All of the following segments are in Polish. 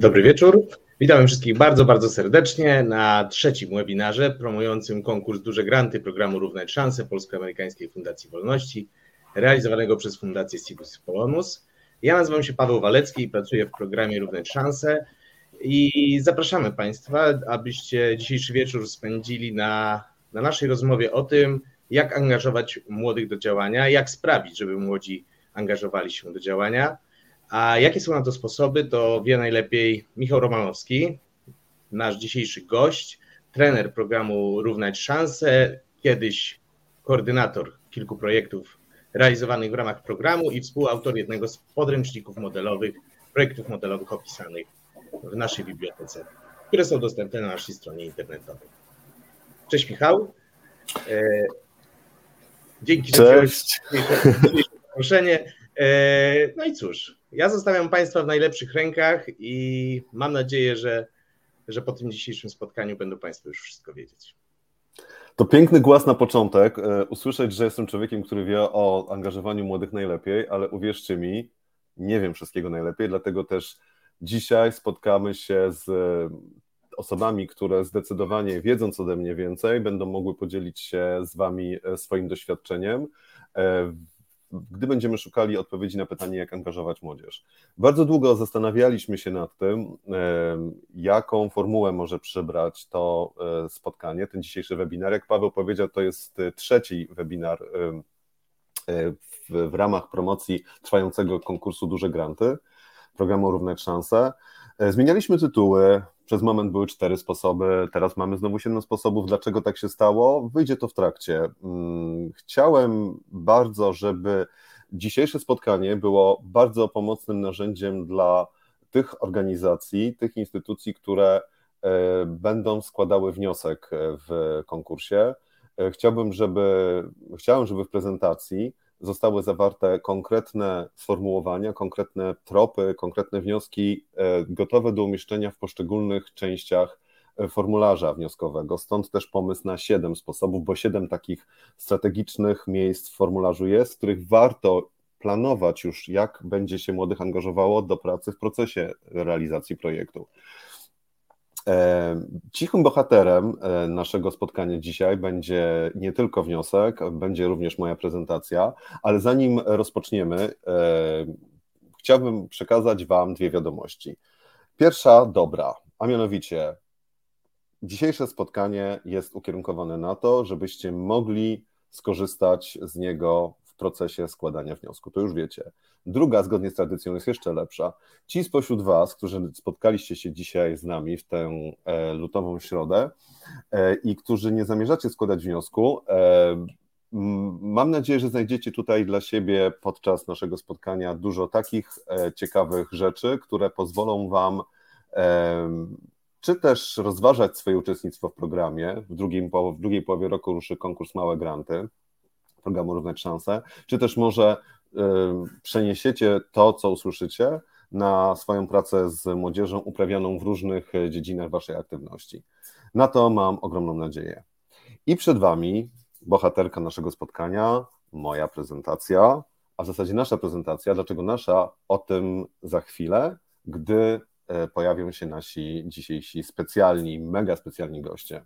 Dobry wieczór. Witamy wszystkich bardzo, bardzo serdecznie na trzecim webinarze promującym konkurs Duże Granty programu Równać Szanse Polsko-Amerykańskiej Fundacji Wolności, realizowanego przez Fundację Cibus Polonus. Ja nazywam się Paweł Walecki i pracuję w programie Równać Szanse i zapraszamy Państwa, abyście dzisiejszy wieczór spędzili na, na naszej rozmowie o tym, jak angażować młodych do działania, jak sprawić, żeby młodzi angażowali się do działania a jakie są na to sposoby, to wie najlepiej Michał Romanowski, nasz dzisiejszy gość, trener programu Równać Szanse, kiedyś koordynator kilku projektów realizowanych w ramach programu i współautor jednego z podręczników modelowych, projektów modelowych opisanych w naszej bibliotece, które są dostępne na naszej stronie internetowej. Cześć Michał. E, dzięki, że zaproszenie. E, no i cóż, ja zostawiam Państwa w najlepszych rękach i mam nadzieję, że, że po tym dzisiejszym spotkaniu będą Państwo już wszystko wiedzieć. To piękny głos na początek. E, usłyszeć, że jestem człowiekiem, który wie o angażowaniu młodych najlepiej, ale uwierzcie mi, nie wiem wszystkiego najlepiej, dlatego też dzisiaj spotkamy się z osobami, które zdecydowanie wiedząc ode mnie więcej, będą mogły podzielić się z Wami e, swoim doświadczeniem e, gdy będziemy szukali odpowiedzi na pytanie, jak angażować młodzież. Bardzo długo zastanawialiśmy się nad tym, jaką formułę może przybrać to e, spotkanie, ten dzisiejszy webinar. Jak Paweł powiedział, to jest e, trzeci webinar e, w, ramach promocji trwającego konkursu Duże Granty, programu Równać Szanse. Zmienialiśmy tytuły, przez moment były cztery sposoby, teraz mamy znowu siedem sposobów. Dlaczego tak się stało? Wyjdzie to w trakcie. Mm, chciałem bardzo, żeby dzisiejsze spotkanie było bardzo pomocnym narzędziem dla tych organizacji, tych instytucji, które e, będą składały wniosek w konkursie. E, chciałbym, żeby, chciałem, żeby w prezentacji zostały zawarte konkretne sformułowania, konkretne tropy, konkretne wnioski e, gotowe do umieszczenia w poszczególnych częściach e, formularza wnioskowego. Stąd też pomysł na siedem sposobów, bo siedem takich strategicznych miejsc w formularzu jest, w których warto planować już, jak będzie się młodych angażowało do pracy w procesie realizacji projektu. E, cichym bohaterem e, naszego spotkania dzisiaj będzie nie tylko wniosek, będzie również moja prezentacja, ale zanim rozpoczniemy, e, chciałbym przekazać Wam dwie wiadomości. Pierwsza dobra, a mianowicie dzisiejsze spotkanie jest ukierunkowane na to, żebyście mogli skorzystać z niego procesie składania wniosku. To już wiecie. Druga, zgodnie z tradycją, jest jeszcze lepsza. Ci spośród Was, którzy spotkaliście się dzisiaj z nami w tę e, lutową środę e, i którzy nie zamierzacie składać wniosku, e, Mam nadzieję, że znajdziecie tutaj dla siebie podczas naszego spotkania dużo takich ciekawych rzeczy, które pozwolą Wam czy też rozważać swoje uczestnictwo w programie. W, drugim, w drugiej połowie roku ruszy konkurs Małe Granty programu Równać Szanse, czy też może y, przeniesiecie to, co usłyszycie, na swoją pracę z młodzieżą uprawianą w różnych dziedzinach Waszej aktywności. Na to mam ogromną nadzieję. I przed Wami bohaterka naszego spotkania, moja prezentacja, a w zasadzie nasza prezentacja. Dlaczego nasza? O tym za chwilę, gdy e, pojawią się nasi dzisiejsi specjalni, mega specjalni goście.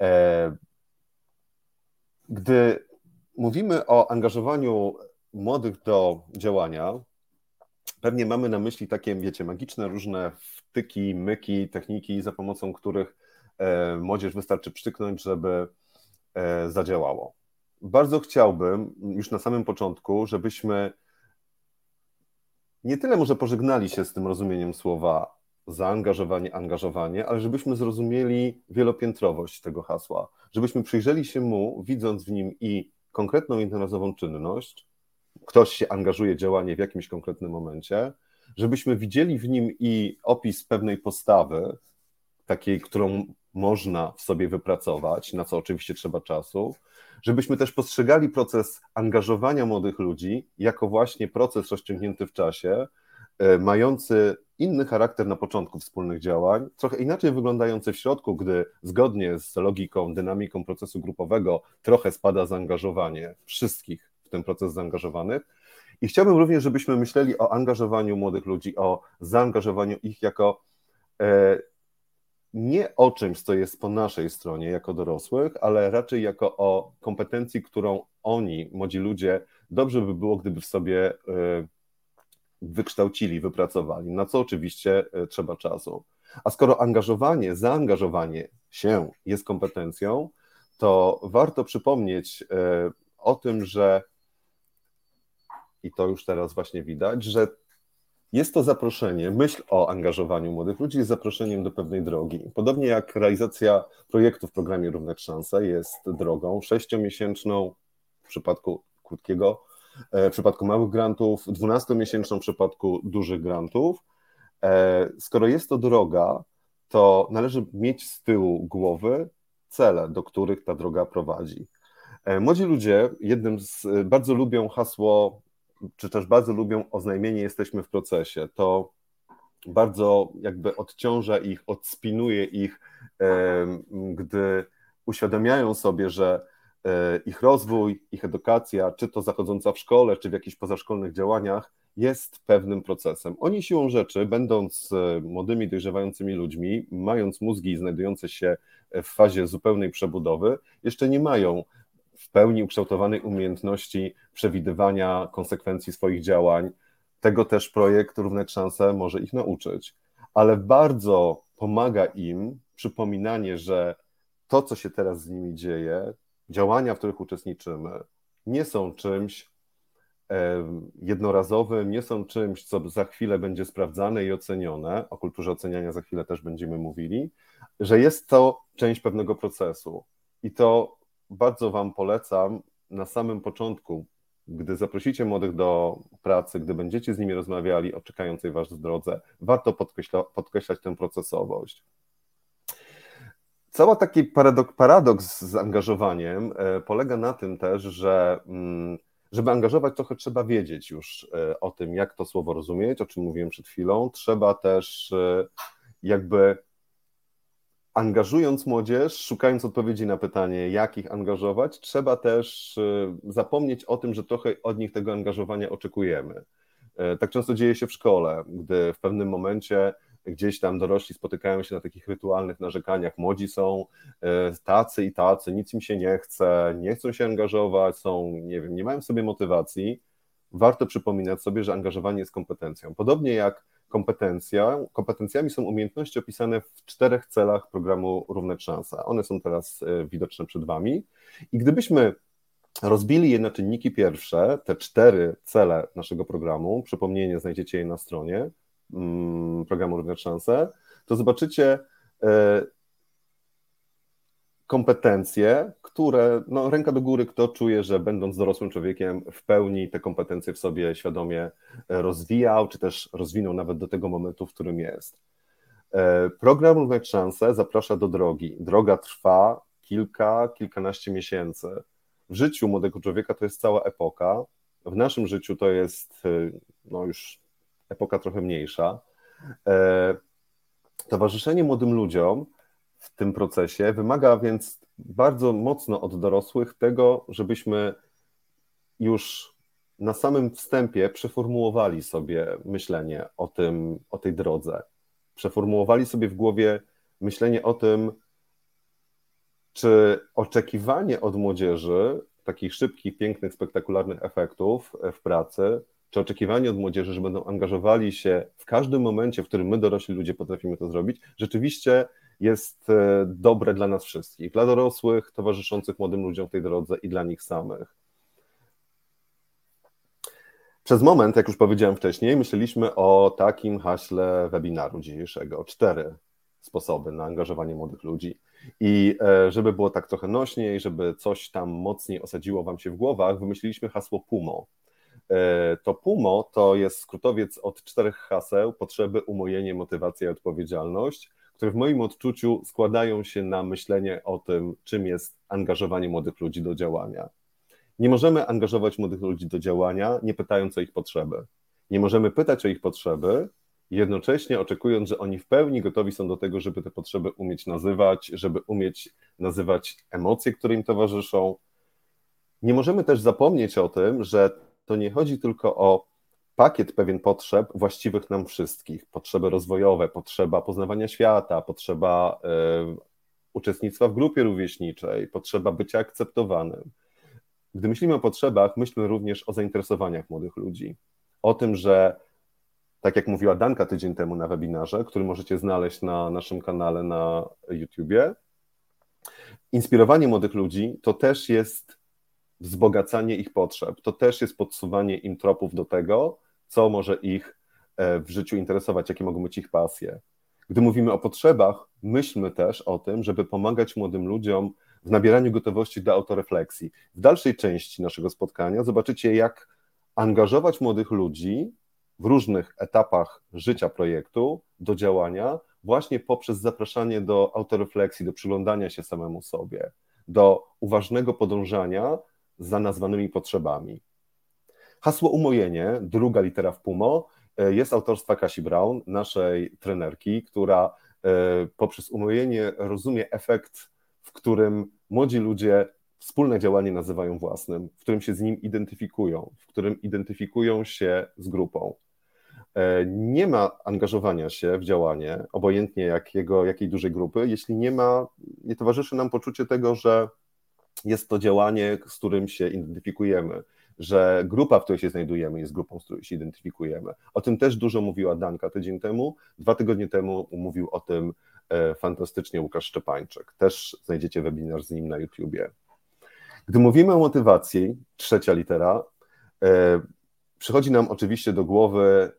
E, gdy mówimy o angażowaniu młodych do działania, pewnie mamy na myśli takie, wiecie, magiczne różne wtyki, myki, techniki, za pomocą których e, młodzież wystarczy przyknąć, żeby e, zadziałało. Bardzo chciałbym już na samym początku, żebyśmy nie tyle może pożegnali się z tym rozumieniem słowa zaangażowanie, angażowanie, ale żebyśmy zrozumieli wielopiętrowość tego hasła, żebyśmy przyjrzeli się mu, widząc w nim i konkretną jednorazową czynność, ktoś się angażuje działanie w jakimś konkretnym momencie, żebyśmy widzieli w nim i opis pewnej postawy, takiej, którą można w sobie wypracować, na co oczywiście trzeba czasu, żebyśmy też postrzegali proces angażowania młodych ludzi jako właśnie proces rozciągnięty w czasie, e, mający inny charakter na początku wspólnych działań, trochę inaczej wyglądający w środku, gdy zgodnie z logiką, dynamiką procesu grupowego trochę spada zaangażowanie wszystkich w ten proces zaangażowanych. I chciałbym również, żebyśmy myśleli o angażowaniu młodych ludzi, o zaangażowaniu ich jako e, nie o czymś, co jest po naszej stronie jako dorosłych, ale raczej jako o kompetencji, którą oni, młodzi ludzie, dobrze by było, gdyby w sobie e, wykształcili, wypracowali, na co oczywiście e, trzeba czasu. A skoro angażowanie, zaangażowanie się jest kompetencją, to warto przypomnieć e, o tym, że i to już teraz właśnie widać, że jest to zaproszenie, myśl o angażowaniu młodych ludzi jest zaproszeniem do pewnej drogi. Podobnie jak realizacja projektu w programie Równe Szanse jest drogą sześciomiesięczną w przypadku krótkiego, w przypadku małych grantów, dwunastomiesięczną w przypadku dużych grantów. E, skoro jest to droga, to należy mieć z tyłu głowy cele, do których ta droga prowadzi. E, młodzi ludzie jednym z bardzo lubią hasło czy też bardzo lubią oznajmienie jesteśmy w procesie, to bardzo jakby odciąża ich, odspinuje ich, gdy uświadamiają sobie, że e, ich rozwój, ich edukacja, czy to zachodząca w szkole, czy w jakichś pozaszkolnych działaniach, jest pewnym procesem. Oni siłą rzeczy, będąc e, młodymi, dojrzewającymi ludźmi, mając mózgi znajdujące się w fazie zupełnej przebudowy, jeszcze nie mają w pełni ukształtowanej umiejętności przewidywania konsekwencji swoich działań. Tego też projekt Równe Szanse może ich nauczyć. Ale bardzo pomaga im przypominanie, że to, co się teraz z nimi dzieje, działania, w których uczestniczymy, nie są czymś jednorazowym, nie są czymś, co za chwilę będzie sprawdzane i ocenione. O kulturze oceniania za chwilę też będziemy mówili, że jest to część pewnego procesu. I to bardzo Wam polecam na samym początku, gdy zaprosicie młodych do pracy, gdy będziecie z nimi rozmawiali o czekającej Was drodze, warto podkreśla, podkreślać tę procesowość. Cały taki paradok, paradoks z angażowaniem e, polega na tym też, że mm, żeby angażować, trochę trzeba wiedzieć już e, o tym, jak to słowo rozumieć, o czym mówiłem przed chwilą. Trzeba też e, jakby angażując młodzież, szukając odpowiedzi na pytanie, jak ich angażować, trzeba też zapomnieć o tym, że trochę od nich tego angażowania oczekujemy. Tak często dzieje się w szkole, gdy w pewnym momencie gdzieś tam dorośli spotykają się na takich rytualnych narzekaniach. Młodzi są e, tacy i tacy, nic im się nie chce, nie chcą się angażować, są, nie wiem, nie mają sobie motywacji. Warto przypominać sobie, że angażowanie jest kompetencją. Podobnie jak kompetencja. Kompetencjami są umiejętności opisane w czterech celach programu Równe Szanse. One są teraz e, widoczne przed Wami. I gdybyśmy rozbili je na czynniki pierwsze, te cztery cele naszego programu, przypomnienie znajdziecie je na stronie programu Równe Szanse, to zobaczycie e, kompetencje, które, no ręka do góry, kto czuje, że będąc dorosłym człowiekiem w pełni te kompetencje w sobie świadomie e, rozwijał, czy też rozwinął nawet do tego momentu, w którym jest. E, program Równe Szanse zaprasza do drogi. Droga trwa kilka, kilkanaście miesięcy. W życiu młodego człowieka to jest cała epoka. W naszym życiu to jest no już epoka trochę mniejsza. Towarzyszenie młodym ludziom w tym procesie. Wymaga więc bardzo mocno od dorosłych tego, żebyśmy już na samym wstępie przeformułowali sobie myślenie o, tym, o tej drodze. Przeformułowali sobie w głowie myślenie o tym, czy oczekiwanie od młodzieży takich szybkich, pięknych, spektakularnych efektów w pracy, czy oczekiwanie od młodzieży, że będą angażowali się w każdym momencie, w którym my dorośli ludzie potrafimy to zrobić, rzeczywiście jest e, dobre dla nas wszystkich, dla dorosłych, towarzyszących młodym ludziom w tej drodze i dla nich samych. Przez moment, jak już powiedziałem wcześniej, myśleliśmy o takim haśle webinaru dzisiejszego. Cztery sposoby na angażowanie młodych ludzi. I e, żeby było tak trochę nośniej, żeby coś tam mocniej osadziło Wam się w głowach, wymyśliliśmy hasło PUMO. E, to PUMO to jest skrótowiec od czterech haseł: potrzeby, umojenie, motywacja i odpowiedzialność które w moim odczuciu składają się na myślenie o tym, czym jest angażowanie młodych ludzi do działania. Nie możemy angażować młodych ludzi do działania, nie pytając o ich potrzeby. Nie możemy pytać o ich potrzeby, jednocześnie oczekując, że oni w pełni gotowi są do tego, żeby te potrzeby umieć nazywać, żeby umieć nazywać emocje, które im towarzyszą. Nie możemy też zapomnieć o tym, że to nie chodzi tylko o pakiet pewien potrzeb właściwych nam wszystkich. Potrzeby rozwojowe, potrzeba poznawania świata, potrzeba y, uczestnictwa w grupie rówieśniczej, potrzeba bycia akceptowanym. Gdy myślimy o potrzebach, myślmy również o zainteresowaniach młodych ludzi. O tym, że tak jak mówiła Danka tydzień temu na webinarze, który możecie znaleźć na naszym kanale na YouTubie, inspirowanie młodych ludzi to też jest wzbogacanie ich potrzeb, to też jest podsuwanie im tropów do tego, co może ich e, w życiu interesować, jakie mogą być ich pasje. Gdy mówimy o potrzebach, myślmy też o tym, żeby pomagać młodym ludziom w nabieraniu gotowości do autorefleksji. W dalszej części naszego spotkania zobaczycie, jak angażować młodych ludzi w różnych etapach życia projektu do działania, właśnie poprzez zapraszanie do autorefleksji, do przyglądania się samemu sobie, do uważnego podążania za nazwanymi potrzebami. Hasło umojenie, druga litera w PUMO, e, jest autorstwa Kasi Brown, naszej trenerki, która e, poprzez umojenie rozumie efekt, w którym młodzi ludzie wspólne działanie nazywają własnym, w którym się z nim identyfikują, w którym identyfikują się z grupą. E, nie ma angażowania się w działanie, obojętnie jakiego, jakiej dużej grupy, jeśli nie ma, nie towarzyszy nam poczucie tego, że jest to działanie, z którym się identyfikujemy, że grupa, w której się znajdujemy, jest grupą, z której się identyfikujemy. O tym też dużo mówiła Danka tydzień temu. Dwa tygodnie temu mówił o tym e, fantastycznie Łukasz Szczepańczyk. Też znajdziecie webinar z nim na YouTubie. Gdy mówimy o motywacji, trzecia litera, e, przychodzi nam oczywiście do głowy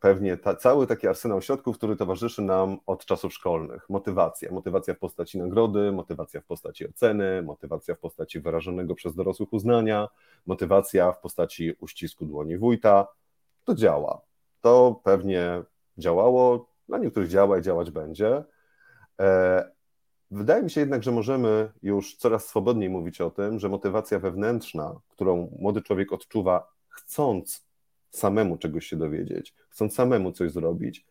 pewnie ta, cały taki arsenał środków, który towarzyszy nam od czasów szkolnych. Motywacja. Motywacja w postaci nagrody, motywacja w postaci oceny, motywacja w postaci wyrażonego przez dorosłych uznania, motywacja w postaci uścisku dłoni wójta. To działa. To pewnie działało, dla niektórych działa i działać będzie. E, wydaje mi się jednak, że możemy już coraz swobodniej mówić o tym, że motywacja wewnętrzna, którą młody człowiek odczuwa chcąc samemu czegoś się dowiedzieć, chcąc samemu coś zrobić,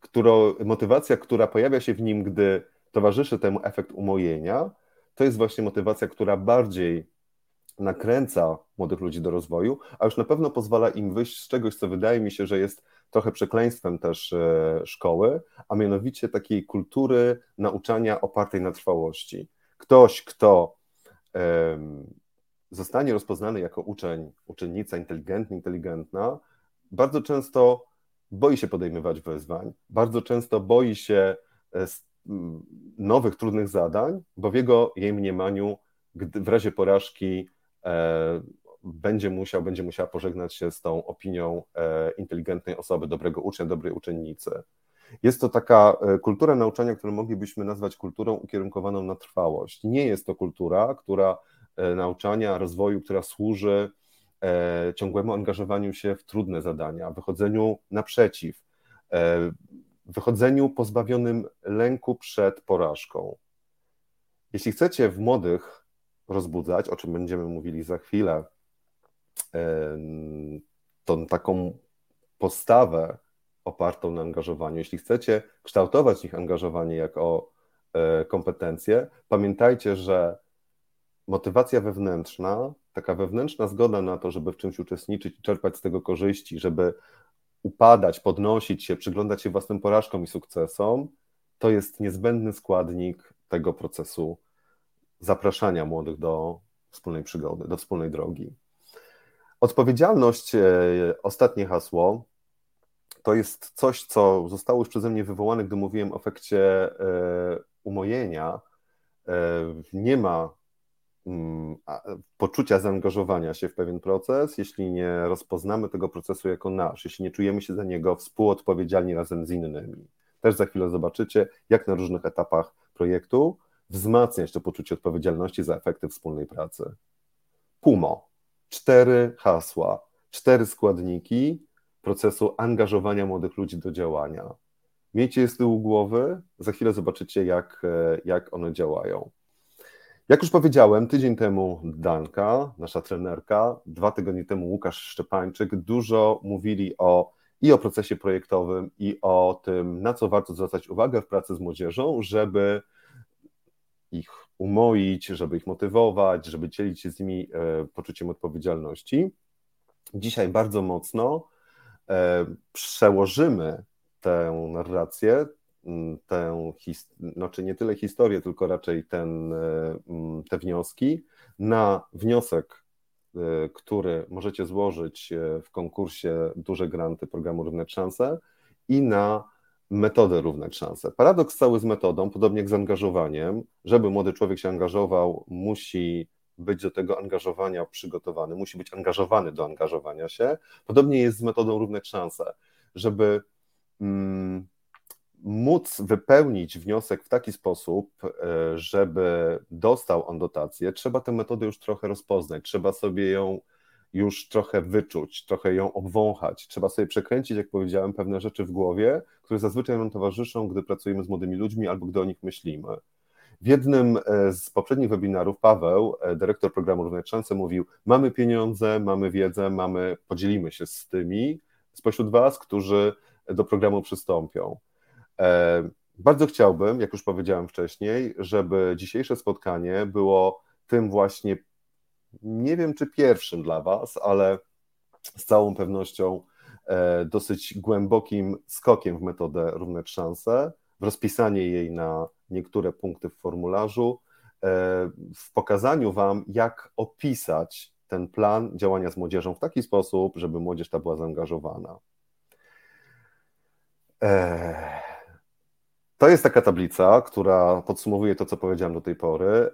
którą, motywacja, która pojawia się w nim, gdy towarzyszy temu efekt umojenia, to jest właśnie motywacja, która bardziej nakręca młodych ludzi do rozwoju, a już na pewno pozwala im wyjść z czegoś, co wydaje mi się, że jest trochę przekleństwem też e, szkoły, a mianowicie takiej kultury nauczania opartej na trwałości. Ktoś, kto zostanie rozpoznany jako uczeń, uczennica inteligentny, inteligentna, bardzo często boi się podejmować wyzwań, bardzo często boi się e, nowych, trudnych zadań, bo w jego jej mniemaniu, gdy w razie porażki e, będzie musiał, będzie musiała pożegnać się z tą opinią e, inteligentnej osoby, dobrego ucznia, dobrej uczennicy. Jest to taka e, kultura nauczania, którą moglibyśmy nazwać kulturą ukierunkowaną na trwałość. Nie jest to kultura, która nauczania, rozwoju, która służy e, ciągłemu angażowaniu się w trudne zadania, wychodzeniu naprzeciw, e, wychodzeniu pozbawionym lęku przed porażką. Jeśli chcecie w młodych rozbudzać, o czym będziemy mówili za chwilę, tą taką postawę opartą na angażowaniu, jeśli chcecie kształtować ich angażowanie jako kompetencje, pamiętajcie, że motywacja wewnętrzna, taka wewnętrzna zgoda na to, żeby w czymś uczestniczyć i czerpać z tego korzyści, żeby upadać, podnosić się, przyglądać się własnym porażkom i sukcesom, to jest niezbędny składnik tego procesu zapraszania młodych do wspólnej przygody, do wspólnej drogi. Odpowiedzialność, e, ostatnie hasło, to jest coś, co zostało już przeze mnie wywołane, gdy mówiłem o efekcie e, umojenia. E, nie ma poczucia zaangażowania się w pewien proces, jeśli nie rozpoznamy tego procesu jako nasz, jeśli nie czujemy się za niego współodpowiedzialni razem z innymi. Też za chwilę zobaczycie, jak na różnych etapach projektu wzmacniać to poczucie odpowiedzialności za efekty wspólnej pracy. PUMO. Cztery hasła, cztery składniki procesu angażowania młodych ludzi do działania. Miejcie je z tyłu głowy, za chwilę zobaczycie, jak, e, jak one działają. Jak już powiedziałem, tydzień temu Danka, nasza trenerka, dwa tygodnie temu Łukasz Szczepańczyk dużo mówili o i o procesie projektowym, i o tym, na co warto zwracać uwagę w pracy z młodzieżą, żeby ich umoić, żeby ich motywować, żeby dzielić się z nimi poczuciem odpowiedzialności. Dzisiaj bardzo mocno przełożymy tę narrację, tę, znaczy nie tyle historię, tylko raczej ten, te wnioski na wniosek Y, który możecie złożyć y, w konkursie Duże Granty programu Równe Szanse i na metodę Równe Szanse. Paradoks cały z metodą, podobnie jak z angażowaniem, żeby młody człowiek się angażował, musi być do tego angażowania przygotowany, musi być angażowany do angażowania się. Podobnie jest z metodą Równe Szanse, żeby mm, móc wypełnić wniosek w taki sposób, e, żeby dostał on dotację, trzeba tę metodę już trochę rozpoznać, trzeba sobie ją już trochę wyczuć, trochę ją obwąchać, trzeba sobie przekręcić, jak powiedziałem, pewne rzeczy w głowie, które zazwyczaj nam towarzyszą, gdy pracujemy z młodymi ludźmi albo gdy o nich myślimy. W jednym e, z poprzednich webinarów Paweł, e, dyrektor programu Równe Szanse, mówił: Mamy pieniądze, mamy wiedzę, mamy, podzielimy się z tymi spośród Was, którzy do programu przystąpią. E, bardzo chciałbym, jak już powiedziałem wcześniej, żeby dzisiejsze spotkanie było tym właśnie, nie wiem czy pierwszym dla Was, ale z całą pewnością e, dosyć głębokim skokiem w metodę równe szanse, w rozpisanie jej na niektóre punkty w formularzu, e, w pokazaniu Wam, jak opisać ten plan działania z młodzieżą w taki sposób, żeby młodzież ta była zaangażowana. Eee. To jest taka tablica, która podsumowuje to, co powiedziałem do tej pory.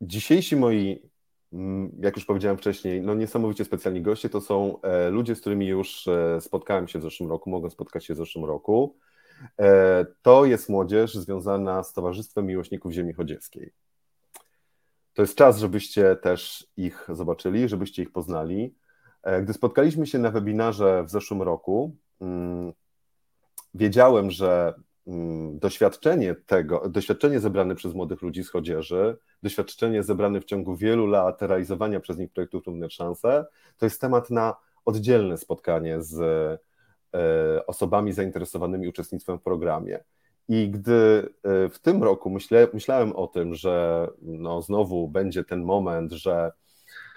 Dzisiejsi moi, mm, jak już powiedziałem wcześniej, no niesamowicie specjalni goście to są e, ludzie, z którymi już e, spotkałem się w zeszłym roku, mogę spotkać się w zeszłym roku. E, to jest młodzież związana z Towarzystwem Miłośników Ziemi Chodziewskiej. To jest czas, żebyście też ich zobaczyli, żebyście ich poznali. Gdy spotkaliśmy się na webinarze w zeszłym roku, mm, wiedziałem, że mm, doświadczenie tego, doświadczenie zebrane przez młodych ludzi z chodzieży, doświadczenie zebrane w ciągu wielu lat realizowania przez nich projektów Równe Szanse, to jest temat na oddzielne spotkanie z e, osobami zainteresowanymi uczestnictwem w programie. I gdy e, w tym roku myślałem o tym, że no znowu będzie ten moment, że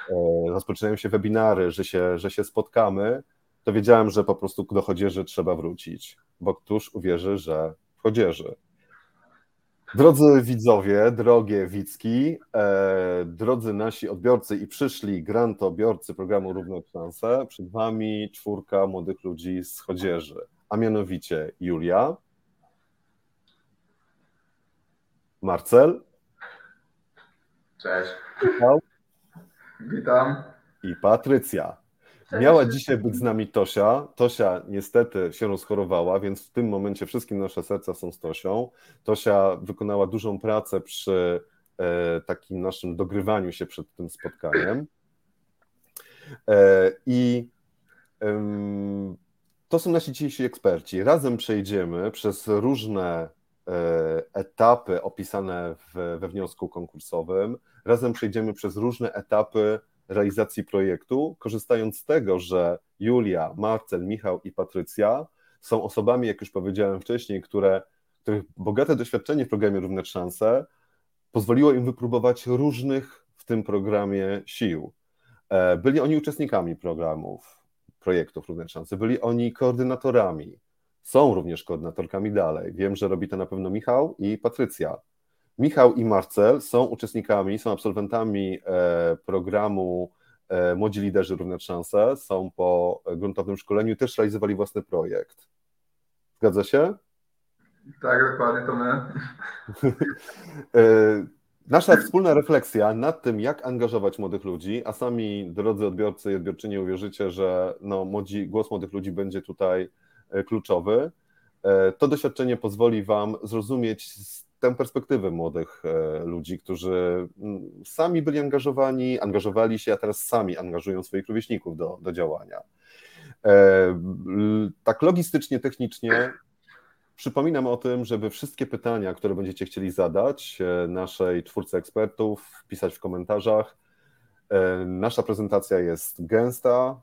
e, rozpoczynają się webinary, że się, że się spotkamy, to wiedziałem, że po prostu do chodzieży trzeba wrócić, bo któż uwierzy, że w chodzieży. Drodzy widzowie, drogie widzki, e, drodzy nasi odbiorcy i przyszli grantobiorcy programu Równe Szanse, przed Wami czwórka młodych ludzi z chodzieży, a mianowicie Julia, Marcel, Cześć. Michał, Witam. I Patrycja. Miała dzisiaj być z nami Tosia. Tosia niestety się rozchorowała, więc w tym momencie wszystkie nasze serca są z Tosią. Tosia wykonała dużą pracę przy e, takim naszym dogrywaniu się przed tym spotkaniem. E, I to są nasi dzisiejsi eksperci. Razem przejdziemy przez różne e, etapy opisane w, we wniosku konkursowym. Razem przejdziemy przez różne etapy realizacji projektu, korzystając z tego, że Julia, Marcel, Michał i Patrycja są osobami, jak już powiedziałem wcześniej, które, których bogate doświadczenie w programie Równe Szanse pozwoliło im wypróbować różnych w tym programie sił. E, byli oni uczestnikami programów, projektów Równe Szanse, byli oni koordynatorami, są również koordynatorkami dalej. Wiem, że robi to na pewno Michał i Patrycja. Michał i Marcel są uczestnikami, są absolwentami e, programu e, Młodzi Liderzy Równe Szanse, są po gruntownym szkoleniu, też realizowali własny projekt. Zgadza się? Tak, dokładnie, to my. E, nasza wspólna refleksja nad tym, jak angażować młodych ludzi, a sami drodzy odbiorcy i odbiorczynie uwierzycie, że no, młodzi, głos młodych ludzi będzie tutaj kluczowy. To doświadczenie pozwoli Wam zrozumieć tę perspektywę młodych e, ludzi, którzy mm, sami byli angażowani, angażowali się, a teraz sami angażują swoich rówieśników do, do działania. E, tak logistycznie, technicznie przypominam o tym, żeby wszystkie pytania, które będziecie chcieli zadać e, naszej czwórce ekspertów, wpisać w komentarzach. Nasza prezentacja jest gęsta,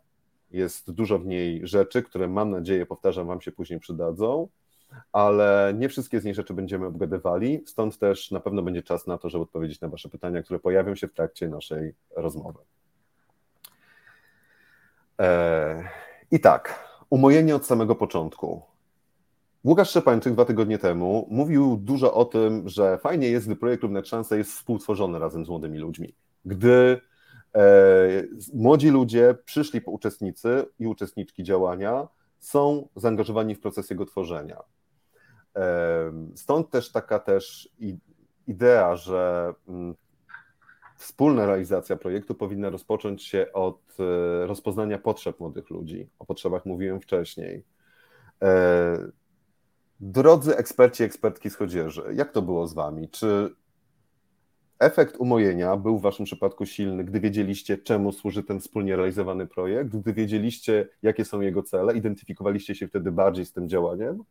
jest dużo w niej rzeczy, które mam nadzieję, powtarzam, Wam się później przydadzą. ale nie wszystkie z nich rzeczy będziemy obgadywali, stąd też na pewno będzie czas na to, żeby odpowiedzieć na Wasze pytania, które pojawią się w trakcie naszej rozmowy. E, I tak, umojenie od samego początku. Łukasz Szczepańczyk dwa tygodnie temu mówił dużo o tym, że fajnie jest, gdy projekt Równe Szanse jest współtworzony razem z młodymi ludźmi. Gdy młodzi ludzie, przyszli uczestnicy i uczestniczki działania są zaangażowani w proces jego tworzenia. E, stąd też taka też idea, że mm, wspólna realizacja projektu powinna rozpocząć się od e, rozpoznania potrzeb młodych ludzi. O potrzebach mówiłem wcześniej. E, drodzy eksperci, ekspertki z chodzieży, jak to było z Wami? Czy efekt umojenia był w Waszym przypadku silny, gdy wiedzieliście, czemu służy ten wspólnie realizowany projekt, gdy wiedzieliście, jakie są jego cele, identyfikowaliście się wtedy bardziej z tym działaniem?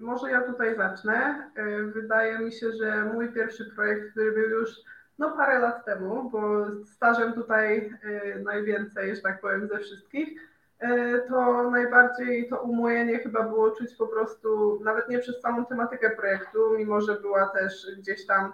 Może ja tutaj zacznę. Wydaje mi się, że mój pierwszy projekt, który był już no, parę lat temu, bo stażem tutaj najwięcej, że tak powiem, ze wszystkich, to najbardziej to umojenie chyba było czuć po prostu, nawet nie przez samą tematykę projektu, mimo że była też gdzieś tam,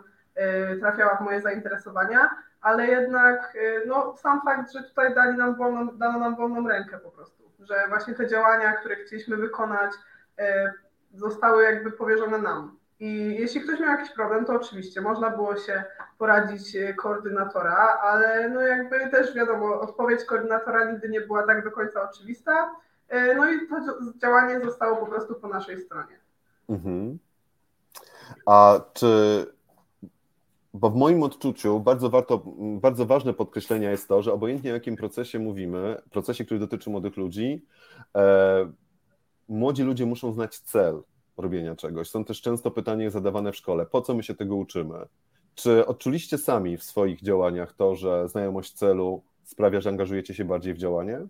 trafiała w moje zainteresowania, ale jednak no, sam fakt, że tutaj dali nam wolną, dano nam wolną rękę po prostu, że właśnie te działania, które chcieliśmy wykonać, E, zostały jakby powierzone nam. I jeśli ktoś miał jakiś problem, to oczywiście można było się poradzić e, koordynatora, ale no jakby też wiadomo, odpowiedź koordynatora nigdy nie była tak do końca oczywista. E, no i to działanie zostało po prostu po naszej stronie. Mhm. A czy bo w moim odczuciu bardzo, warto, bardzo ważne podkreślenia jest to, że obojętnie o jakim procesie mówimy, procesie, który dotyczy młodych ludzi, młodzi ludzie muszą znać cel robienia czegoś. Są też często pytania zadawane w szkole, po co my się tego uczymy? Czy odczuliście sami w swoich działaniach to, że znajomość celu sprawia, że angażujecie się bardziej w działanie?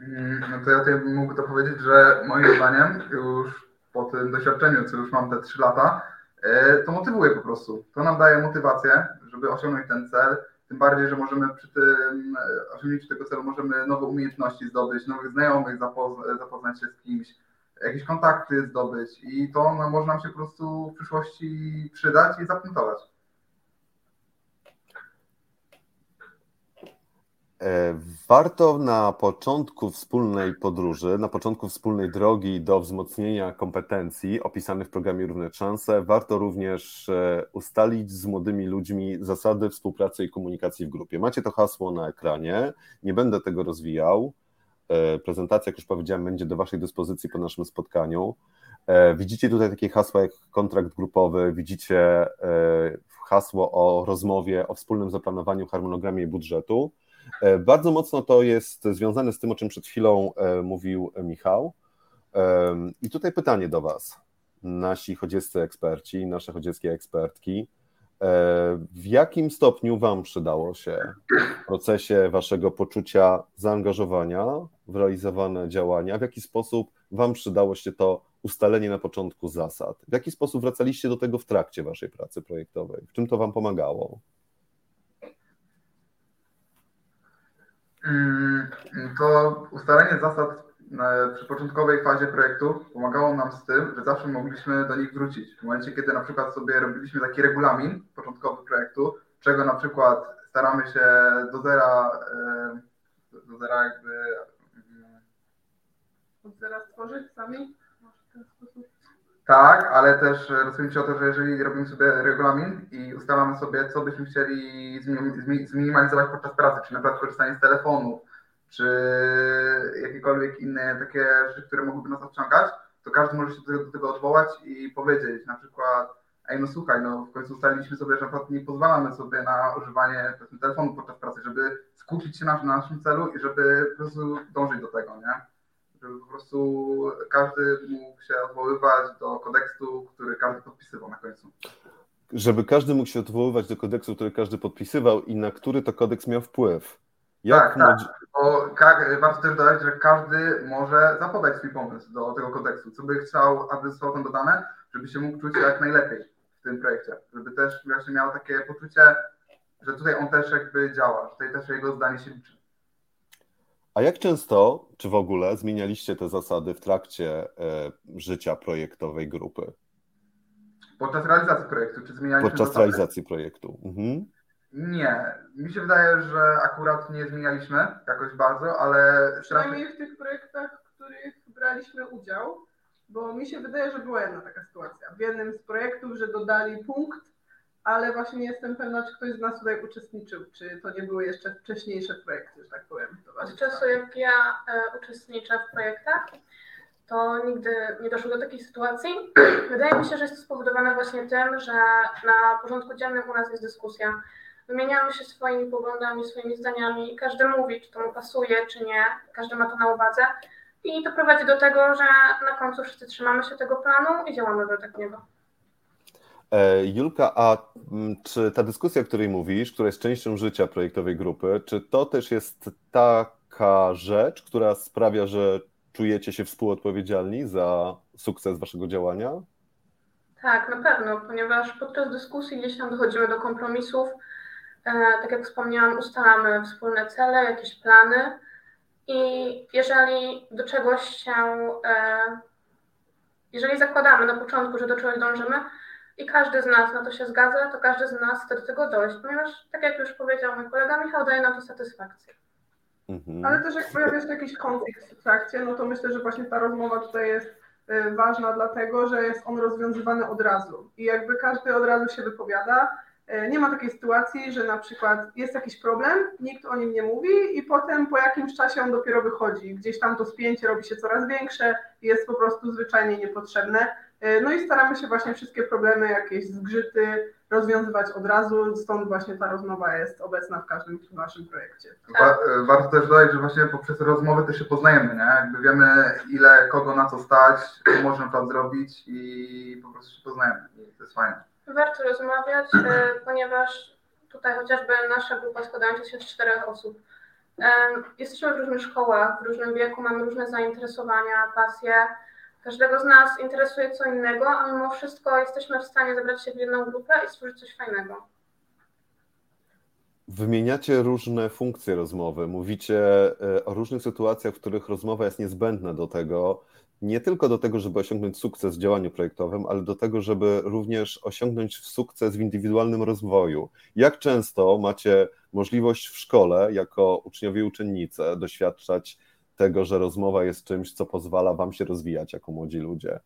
Mm, no to ja tutaj mógł to powiedzieć, że moim zdaniem już po tym doświadczeniu, co już mam te trzy lata, e, to motywuje po prostu. To nam daje motywację, żeby osiągnąć ten cel, tym bardziej, że możemy przy tym e, osiągnięciu tego celu możemy nowe umiejętności zdobyć, nowych znajomych, zapozna, zapoznać się z kimś, jakieś kontakty zdobyć i to no, może nam się po prostu w przyszłości przydać i zapunktować. E, warto na początku wspólnej podróży, na początku wspólnej drogi do wzmocnienia kompetencji opisanych w programie Równe Szanse, warto również e, ustalić z młodymi ludźmi zasady współpracy i komunikacji w grupie. Macie to hasło na ekranie, nie będę tego rozwijał. E, prezentacja, jak już powiedziałem, będzie do Waszej dyspozycji po naszym spotkaniu. Widzicie tutaj takie hasła jak kontrakt grupowy, widzicie hasło o rozmowie, o wspólnym zaplanowaniu harmonogramie i budżetu. E, bardzo mocno to jest związane z tym, o czym przed chwilą e, mówił Michał. I tutaj pytanie do Was, nasi chodzieccy eksperci, nasze chodzieckie ekspertki. E, w jakim stopniu Wam przydało się w procesie Waszego poczucia zaangażowania w realizowane działania? W jaki sposób Wam przydało się to ustalenie na początku zasad? W jaki sposób wracaliście do tego w trakcie Waszej pracy projektowej? W czym to Wam pomagało? Mm, to ustalenie zasad przy początkowej fazie projektu pomagało nam z tym, że zawsze mogliśmy do nich wrócić. W momencie, kiedy na przykład sobie robiliśmy taki regulamin początkowy projektu, czego na przykład staramy się do zera, e, do zera jakby... Mm, Od zera stworzyć sami? Tak, ale też rozumiem się o to, że jeżeli robimy sobie regulamin i ustalamy sobie, co byśmy chcieli zminimalizować podczas pracy, czy na przykład korzystanie z telefonu, czy jakiekolwiek inne takie rzeczy, które mogłyby nas odciągać, to każdy może się do tego, do tego odwołać i powiedzieć na przykład, ej no słuchaj, no w końcu ustaliliśmy sobie, że nie pozwalamy sobie na używanie telefonu podczas pracy, żeby skupić się na, na naszym celu i żeby po prostu dążyć do tego, nie? żeby po prostu każdy mógł się odwoływać do kodeksu, który każdy podpisywał na końcu. Żeby każdy mógł się odwoływać do kodeksu, który każdy podpisywał i na który to kodeks miał wpływ. Jak tak, tak. Bo warto też dodać, że każdy może zapodać swój pomysł do tego kodeksu, co by chciał, aby zostało tam dodane, żeby się mógł czuć jak najlepiej w tym projekcie. Żeby też właśnie miał takie poczucie, że tutaj on też jakby działa, że tutaj też jego zdanie się liczy. A jak często, czy w ogóle zmienialiście te zasady w trakcie e, życia projektowej grupy? Podczas realizacji projektu, czy zmienialiśmy Podczas zasady? realizacji projektu. Mhm. Nie. Mi się wydaje, że akurat nie zmienialiśmy jakoś bardzo, ale Przynajmniej w tych projektach, w których braliśmy udział, bo mi się wydaje, że była jedna taka sytuacja. W jednym z projektów, że dodali punkt, ale właśnie nie jestem pewna, czy ktoś z nas tutaj uczestniczył, czy to nie były jeszcze wcześniejsze projekty, że tak powiem. Od czasu jak ja e, uczestniczę w projektach, to nigdy nie doszło do takiej sytuacji. Wydaje mi się, że jest to spowodowane właśnie tym, że na porządku dziennym u nas jest dyskusja. Wymieniamy się swoimi poglądami, swoimi zdaniami. Każdy mówi, czy to mu pasuje, czy nie. Każdy ma to na uwadze. I to prowadzi do tego, że na końcu wszyscy trzymamy się tego planu i działamy według niego. E, Julka, a mm, czy ta dyskusja, o której mówisz, która jest częścią życia projektowej grupy, czy to też jest taka rzecz, która sprawia, że czujecie się współodpowiedzialni za sukces waszego działania? Tak, na pewno, ponieważ podczas dyskusji gdzieś tam dochodzimy do kompromisów. E, tak jak wspomniałam, ustalamy wspólne cele, jakieś plany i jeżeli do czegoś się, e, jeżeli zakładamy na początku, że do czegoś dążymy i każdy z nas na to się zgadza, to każdy z nas chce do tego dojść, ponieważ tak jak już powiedział mój kolega Michał, daje nam to satysfakcję. Mhm. Ale też jak pojawia się jakiś konflikt w trakcie, no to myślę, że właśnie ta rozmowa tutaj jest y, ważna, dlatego że jest on rozwiązywany od razu. I jakby każdy od razu się wypowiada. Y, Nie ma takiej sytuacji, że na przykład jest jakiś problem, nikt o nim nie mówi i potem po jakimś czasie on dopiero wychodzi. Gdzieś tam to spięcie robi się coraz większe jest po prostu zwyczajnie niepotrzebne. Y, No i staramy się właśnie wszystkie problemy, jakieś zgrzyty rozwiązywać od razu, stąd właśnie ta rozmowa jest obecna w każdym naszym projekcie. Wa- warto też dodać, że właśnie poprzez rozmowy też się poznajemy, nie? Jakby wiemy ile kogo na co stać, co można tam zrobić i po prostu się poznajemy i to jest fajne. Warto rozmawiać, e, ponieważ tutaj chociażby nasza grupa składająca się z czterech osób. E, Jesteśmy w różnych szkołach, w różnym wieku, mamy różne zainteresowania, pasje. Każdego z nas interesuje co innego, a mimo wszystko jesteśmy w stanie zebrać się w jedną grupę i stworzyć coś fajnego. Wymieniacie różne funkcje rozmowy, mówicie e, o różnych sytuacjach, w których rozmowa jest niezbędna do tego, nie tylko do tego, żeby osiągnąć sukces w działaniu projektowym, ale do tego, żeby również osiągnąć sukces w indywidualnym rozwoju. Jak często macie możliwość w szkole, jako uczniowie i uczennice, doświadczać tego, że rozmowa jest czymś, co pozwala Wam się rozwijać jako młodzi ludzie?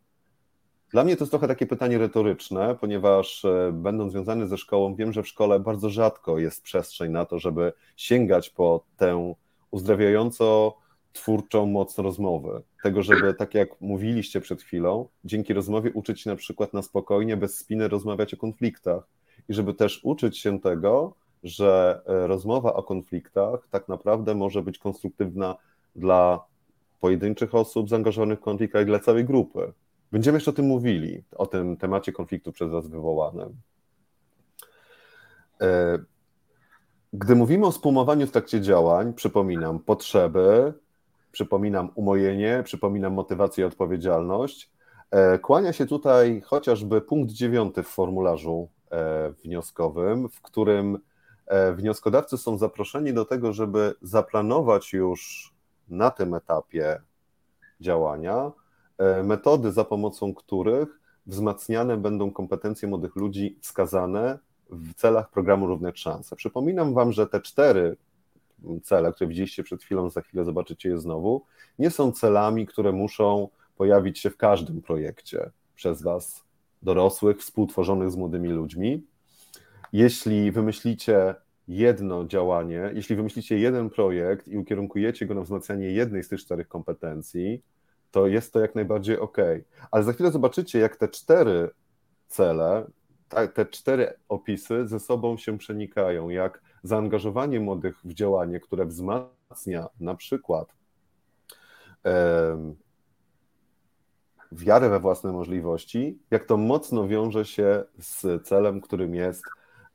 Dla mnie to jest trochę takie pytanie retoryczne, ponieważ e, będąc związany ze szkołą, wiem, że w szkole bardzo rzadko jest przestrzeń na to, żeby sięgać po tę uzdrawiająco twórczą moc rozmowy. Tego, żeby, tak jak mówiliście przed chwilą, dzięki rozmowie uczyć się na przykład na spokojnie, bez spiny rozmawiać o konfliktach. I żeby też uczyć się tego, że e, rozmowa o konfliktach tak naprawdę może być konstruktywna dla pojedynczych osób zaangażowanych w konflikt, ale i dla całej grupy. Będziemy jeszcze o tym mówili, o tym temacie konfliktu przez Was wywołanym. E, Gdy mówimy o współmowaniu w trakcie działań, przypominam potrzeby, przypominam umojenie, przypominam motywację i odpowiedzialność. E, Kłania się tutaj chociażby punkt dziewiąty w formularzu e, wnioskowym, w którym e, wnioskodawcy są zaproszeni do tego, żeby zaplanować już na tym etapie działania metody, za pomocą których wzmacniane będą kompetencje młodych ludzi wskazane w celach programu Równe Szanse. Przypominam Wam, że te cztery cele, które widzieliście przed chwilą, za chwilę zobaczycie je znowu, nie są celami, które muszą pojawić się w każdym projekcie przez Was, dorosłych, współtworzonych z młodymi ludźmi. Jeśli wymyślicie jedno działanie, jeśli wymyślicie jeden projekt i ukierunkujecie go na wzmacnianie jednej z tych czterech kompetencji, to jest to jak najbardziej ok. Ale za chwilę zobaczycie, jak te cztery cele, te cztery opisy ze sobą się przenikają, jak zaangażowanie młodych w działanie, które wzmacnia na przykład wiarę we własne możliwości, jak to mocno wiąże się z celem, którym jest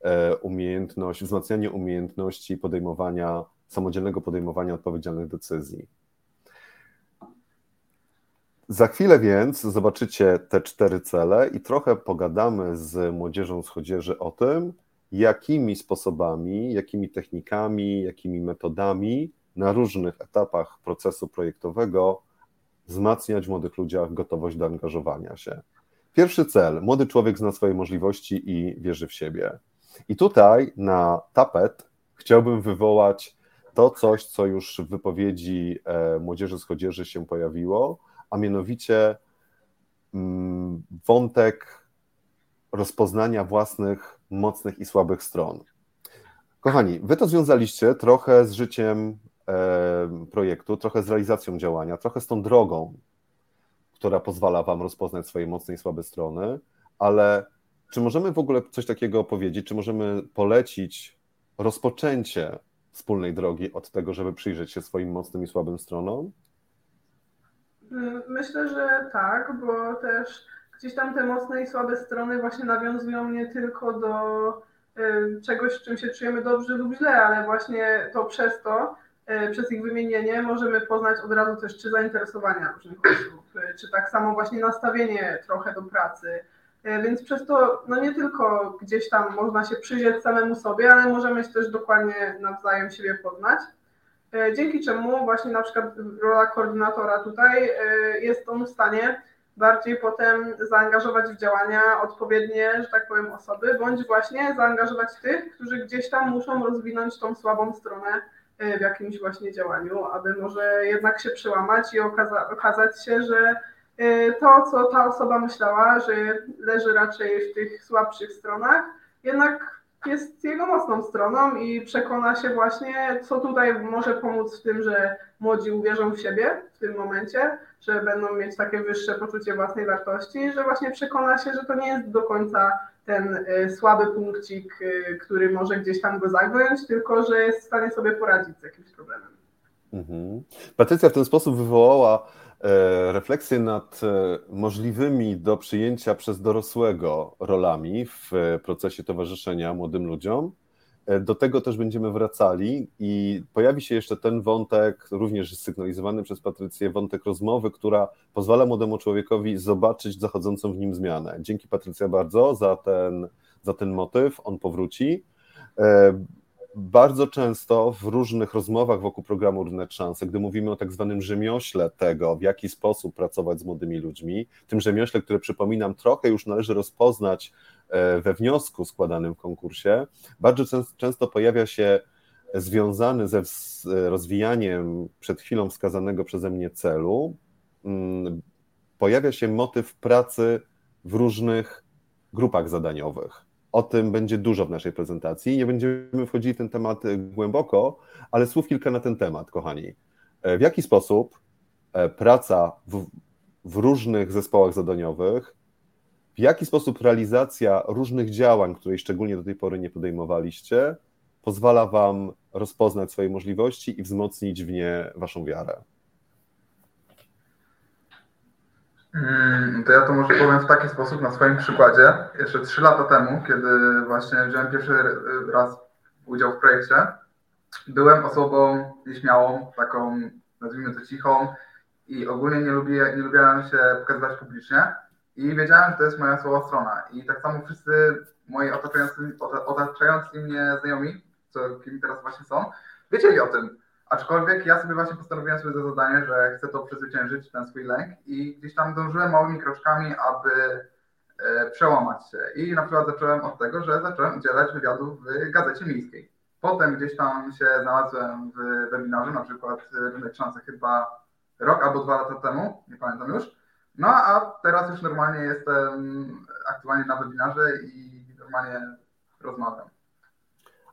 e, umiejętność, wzmacnianie umiejętności podejmowania, samodzielnego podejmowania odpowiedzialnych decyzji. Za chwilę więc zobaczycie te cztery cele i trochę pogadamy z młodzieżą z chodzieży o tym, jakimi sposobami, jakimi technikami, jakimi metodami na różnych etapach procesu projektowego wzmacniać w młodych ludziach gotowość do angażowania się. Pierwszy cel: młody człowiek zna swoje możliwości i wierzy w siebie. I tutaj na tapet chciałbym wywołać to coś, co już w wypowiedzi e, młodzieży z chodzieży się pojawiło, a mianowicie mm, wątek rozpoznania własnych mocnych i słabych stron. Kochani, wy to związaliście trochę z życiem e, projektu, trochę z realizacją działania, trochę z tą drogą, która pozwala wam rozpoznać swoje mocne i słabe strony, ale czy możemy w ogóle coś takiego powiedzieć, czy możemy polecić rozpoczęcie wspólnej drogi od tego, żeby przyjrzeć się swoim mocnym i słabym stronom? Myślę, że tak, bo też gdzieś tam te mocne i słabe strony właśnie nawiązują nie tylko do y, czegoś, czym się czujemy dobrze lub źle, ale właśnie to przez to, y, przez ich wymienienie możemy poznać od razu też czy zainteresowania różnych osób, y, czy tak samo właśnie nastawienie trochę do pracy, więc przez to no nie tylko gdzieś tam można się przyjrzeć samemu sobie, ale możemy się też dokładnie nawzajem siebie poznać. Dzięki czemu właśnie na przykład rola koordynatora tutaj jest on w stanie bardziej potem zaangażować w działania odpowiednie, że tak powiem, osoby, bądź właśnie zaangażować tych, którzy gdzieś tam muszą rozwinąć tą słabą stronę w jakimś właśnie działaniu, aby może jednak się przełamać i okaza okazać się, że Y, to, co ta osoba myślała, że leży raczej w tych słabszych stronach, jednak jest jego mocną stroną i przekona się właśnie, co tutaj może pomóc w tym, że młodzi uwierzą w siebie w tym momencie, że będą mieć takie wyższe poczucie własnej wartości, że właśnie przekona się, że to nie jest do końca ten y, słaby punkcik, y, który może gdzieś tam go zagiąć, tylko że jest w stanie sobie poradzić z jakimś problemem. Mhm. Patrycja w ten sposób wywołała E, refleksję nad e, możliwymi do przyjęcia przez dorosłego rolami w procesie towarzyszenia młodym ludziom. E, do tego też będziemy wracali i pojawi się jeszcze ten wątek, również sygnalizowany przez Patrycję, wątek rozmowy, która pozwala młodemu człowiekowi zobaczyć zachodzącą w nim zmianę. Dzięki Patrycja bardzo za ten, za ten motyw, on powróci bardzo często w różnych rozmowach wokół programu Równe Szanse, gdy mówimy o tak zwanym rzemiośle tego, w jaki sposób pracować z młodymi ludźmi, tym rzemiośle, które przypominam, trochę już należy rozpoznać e, we wniosku składanym w konkursie, bardzo często pojawia się związany ze rozwijaniem przed chwilą wskazanego przeze mnie celu, mm, pojawia się motyw pracy w różnych grupach zadaniowych. O tym będzie dużo w naszej prezentacji. Nie będziemy wchodzili w ten temat e, głęboko, ale słów kilka na ten temat, kochani. E, w jaki sposób e, praca w, w różnych zespołach zadaniowych, w jaki sposób realizacja różnych działań, której szczególnie do tej pory nie podejmowaliście, pozwala Wam rozpoznać swoje możliwości i wzmocnić w nie Waszą wiarę? Mm, to ja to może powiem w taki sposób na swoim przykładzie. Jeszcze trzy lata temu, kiedy właśnie wziąłem pierwszy raz udział w projekcie, byłem osobą nieśmiałą, taką nazwijmy to cichą i ogólnie nie, lubię, nie lubiłem się pokazywać publicznie i wiedziałem, że to jest moja słaba strona. I tak samo wszyscy moi otaczający, otaczający mnie znajomi, co kim teraz właśnie są, wiedzieli o tym. Aczkolwiek ja sobie właśnie postanowiłem sobie za zadanie, że chcę to przezwyciężyć, ten swój lęk i gdzieś tam dążyłem małymi kroczkami, aby e, przełamać się. I na przykład zacząłem od tego, że zacząłem udzielać wywiadów w Gazecie Miejskiej. Potem gdzieś tam się znalazłem w webinarze, na przykład Rynek Szansy chyba rok albo dwa lata temu, nie pamiętam już. No a teraz już normalnie jestem aktualnie na webinarze i normalnie rozmawiam.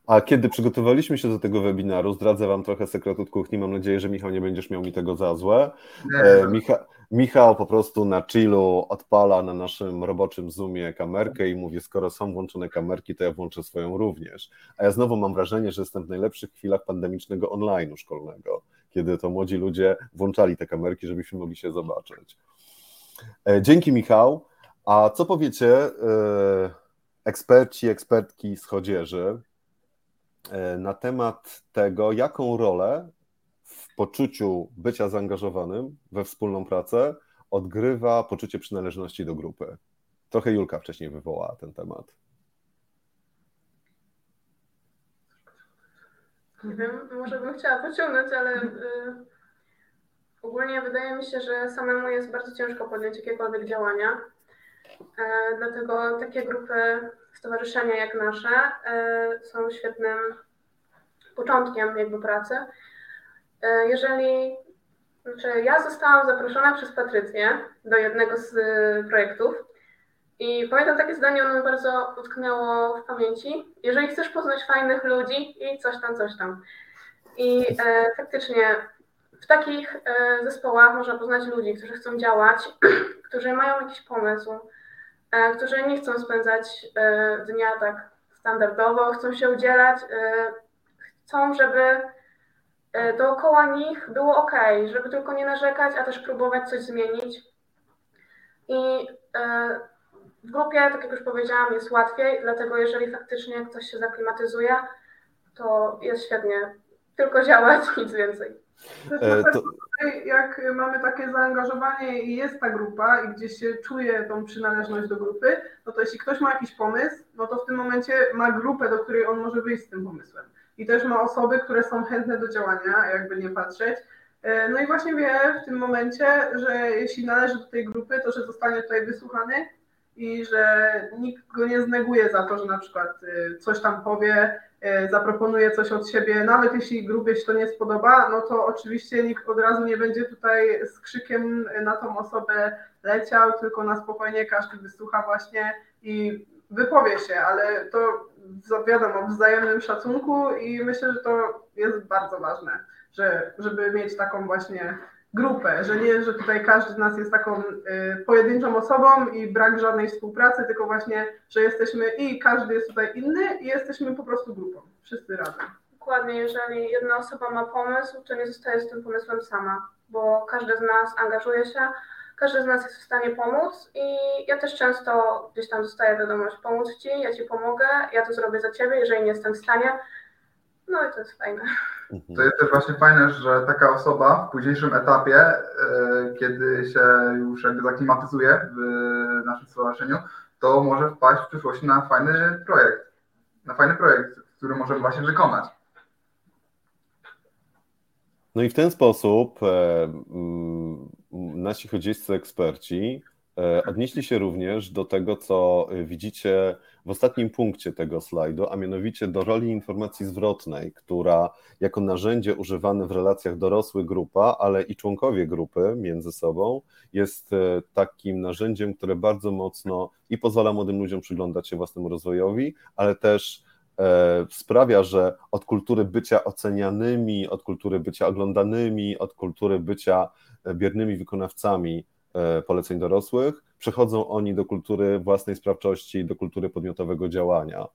A kiedy przygotowaliśmy się do tego webinaru, zdradzę Wam trochę sekret od kuchni. Mam nadzieję, że Michał nie będziesz miał mi tego za złe. E, Micha Michał po prostu na chillu odpala na naszym roboczym Zoomie kamerkę i mówi, skoro są włączone kamerki, to ja włączę swoją również. A ja znowu mam wrażenie, że jestem w najlepszych chwilach pandemicznego online'u szkolnego, kiedy to młodzi ludzie włączali te kamerki, żebyśmy mogli się zobaczyć. E, dzięki Michał. A co powiecie e, eksperci, ekspertki z chodzieży, E, na temat tego, jaką rolę w poczuciu bycia zaangażowanym we wspólną pracę odgrywa poczucie przynależności do grupy. Trochę Julka wcześniej wywołała ten temat. Nie wiem, może bym chciała pociągnąć, ale ogólnie wydaje mi się, że samemu jest bardzo ciężko podjąć jakiekolwiek działania. E, dlatego takie grupy, stowarzyszenia jak nasze e, są świetnym początkiem jakby pracy. E, jeżeli znaczy ja zostałam zaproszona przez Patrycję do jednego z projektów i pamiętam takie zdanie, ono mi bardzo utknęło w pamięci. Jeżeli chcesz poznać fajnych ludzi i coś tam, coś tam. I e, faktycznie w takich e, zespołach można poznać ludzi, którzy chcą działać, którzy mają jakiś pomysł, e, którzy nie chcą spędzać e, dnia tak standardowo, chcą się udzielać, chcą, żeby dookoła nich było ok, żeby tylko nie narzekać, a też próbować coś zmienić. I w grupie, tak jak już powiedziałam, jest łatwiej, dlatego jeżeli faktycznie ktoś się zaklimatyzuje, to jest świetnie. Tylko działać, nic więcej. E, to... Jak mamy takie zaangażowanie i jest ta grupa i gdzieś się czuje tą przynależność do grupy, no to jeśli ktoś ma jakiś pomysł, no to w tym momencie ma grupę, do której on może wyjść z tym pomysłem. I też ma osoby, które są chętne do działania, jakby nie patrzeć. E, no i właśnie wie w tym momencie, że jeśli należy do tej grupy, to że zostanie tutaj wysłuchany i że nikt go nie zneguje za to, że na przykład y, coś tam powie, zaproponuje coś od siebie, nawet jeśli grupie się to nie spodoba, no to oczywiście nikt od razu nie będzie tutaj z krzykiem na tą osobę leciał, tylko na spokojnie każdy wysłucha właśnie i wypowie się, ale to wiadomo, w wzajemnym szacunku i myślę, że to jest bardzo ważne, że, żeby mieć taką właśnie grupę, że nie, że tutaj każdy z nas jest taką y, pojedynczą osobą i brak żadnej współpracy, tylko właśnie, że jesteśmy i każdy jest tutaj inny i jesteśmy po prostu grupą, wszyscy razem. Dokładnie, jeżeli jedna osoba ma pomysł, to nie zostaje z tym pomysłem sama, bo każdy z nas angażuje się, każdy z nas jest w stanie pomóc i ja też często gdzieś tam dostaję wiadomość, pomóc Ci, ja Ci pomogę, ja to zrobię za Ciebie, jeżeli nie jestem w stanie, no i to jest fajne. Mhm. To jest też właśnie fajne, że taka osoba w późniejszym etapie, e, kiedy się już jakby zaklimatyzuje w naszym stowarzyszeniu, to może wpaść w przyszłości na fajny projekt. Na fajny projekt, który możemy właśnie wykonać. No i w ten sposób e, nasi chodzieńscy eksperci odnieśli się również do tego, co widzicie w ostatnim punkcie tego slajdu, a mianowicie do roli informacji zwrotnej, która jako narzędzie używane w relacjach dorosły-grupa, ale i członkowie grupy między sobą jest e, takim narzędziem, które bardzo mocno i pozwala młodym ludziom przyglądać się własnemu rozwojowi, ale też e, sprawia, że od kultury bycia ocenianymi, od kultury bycia oglądanymi, od kultury bycia e, biernymi wykonawcami poleceń dorosłych, przechodzą oni do kultury własnej sprawczości, do kultury podmiotowego działania.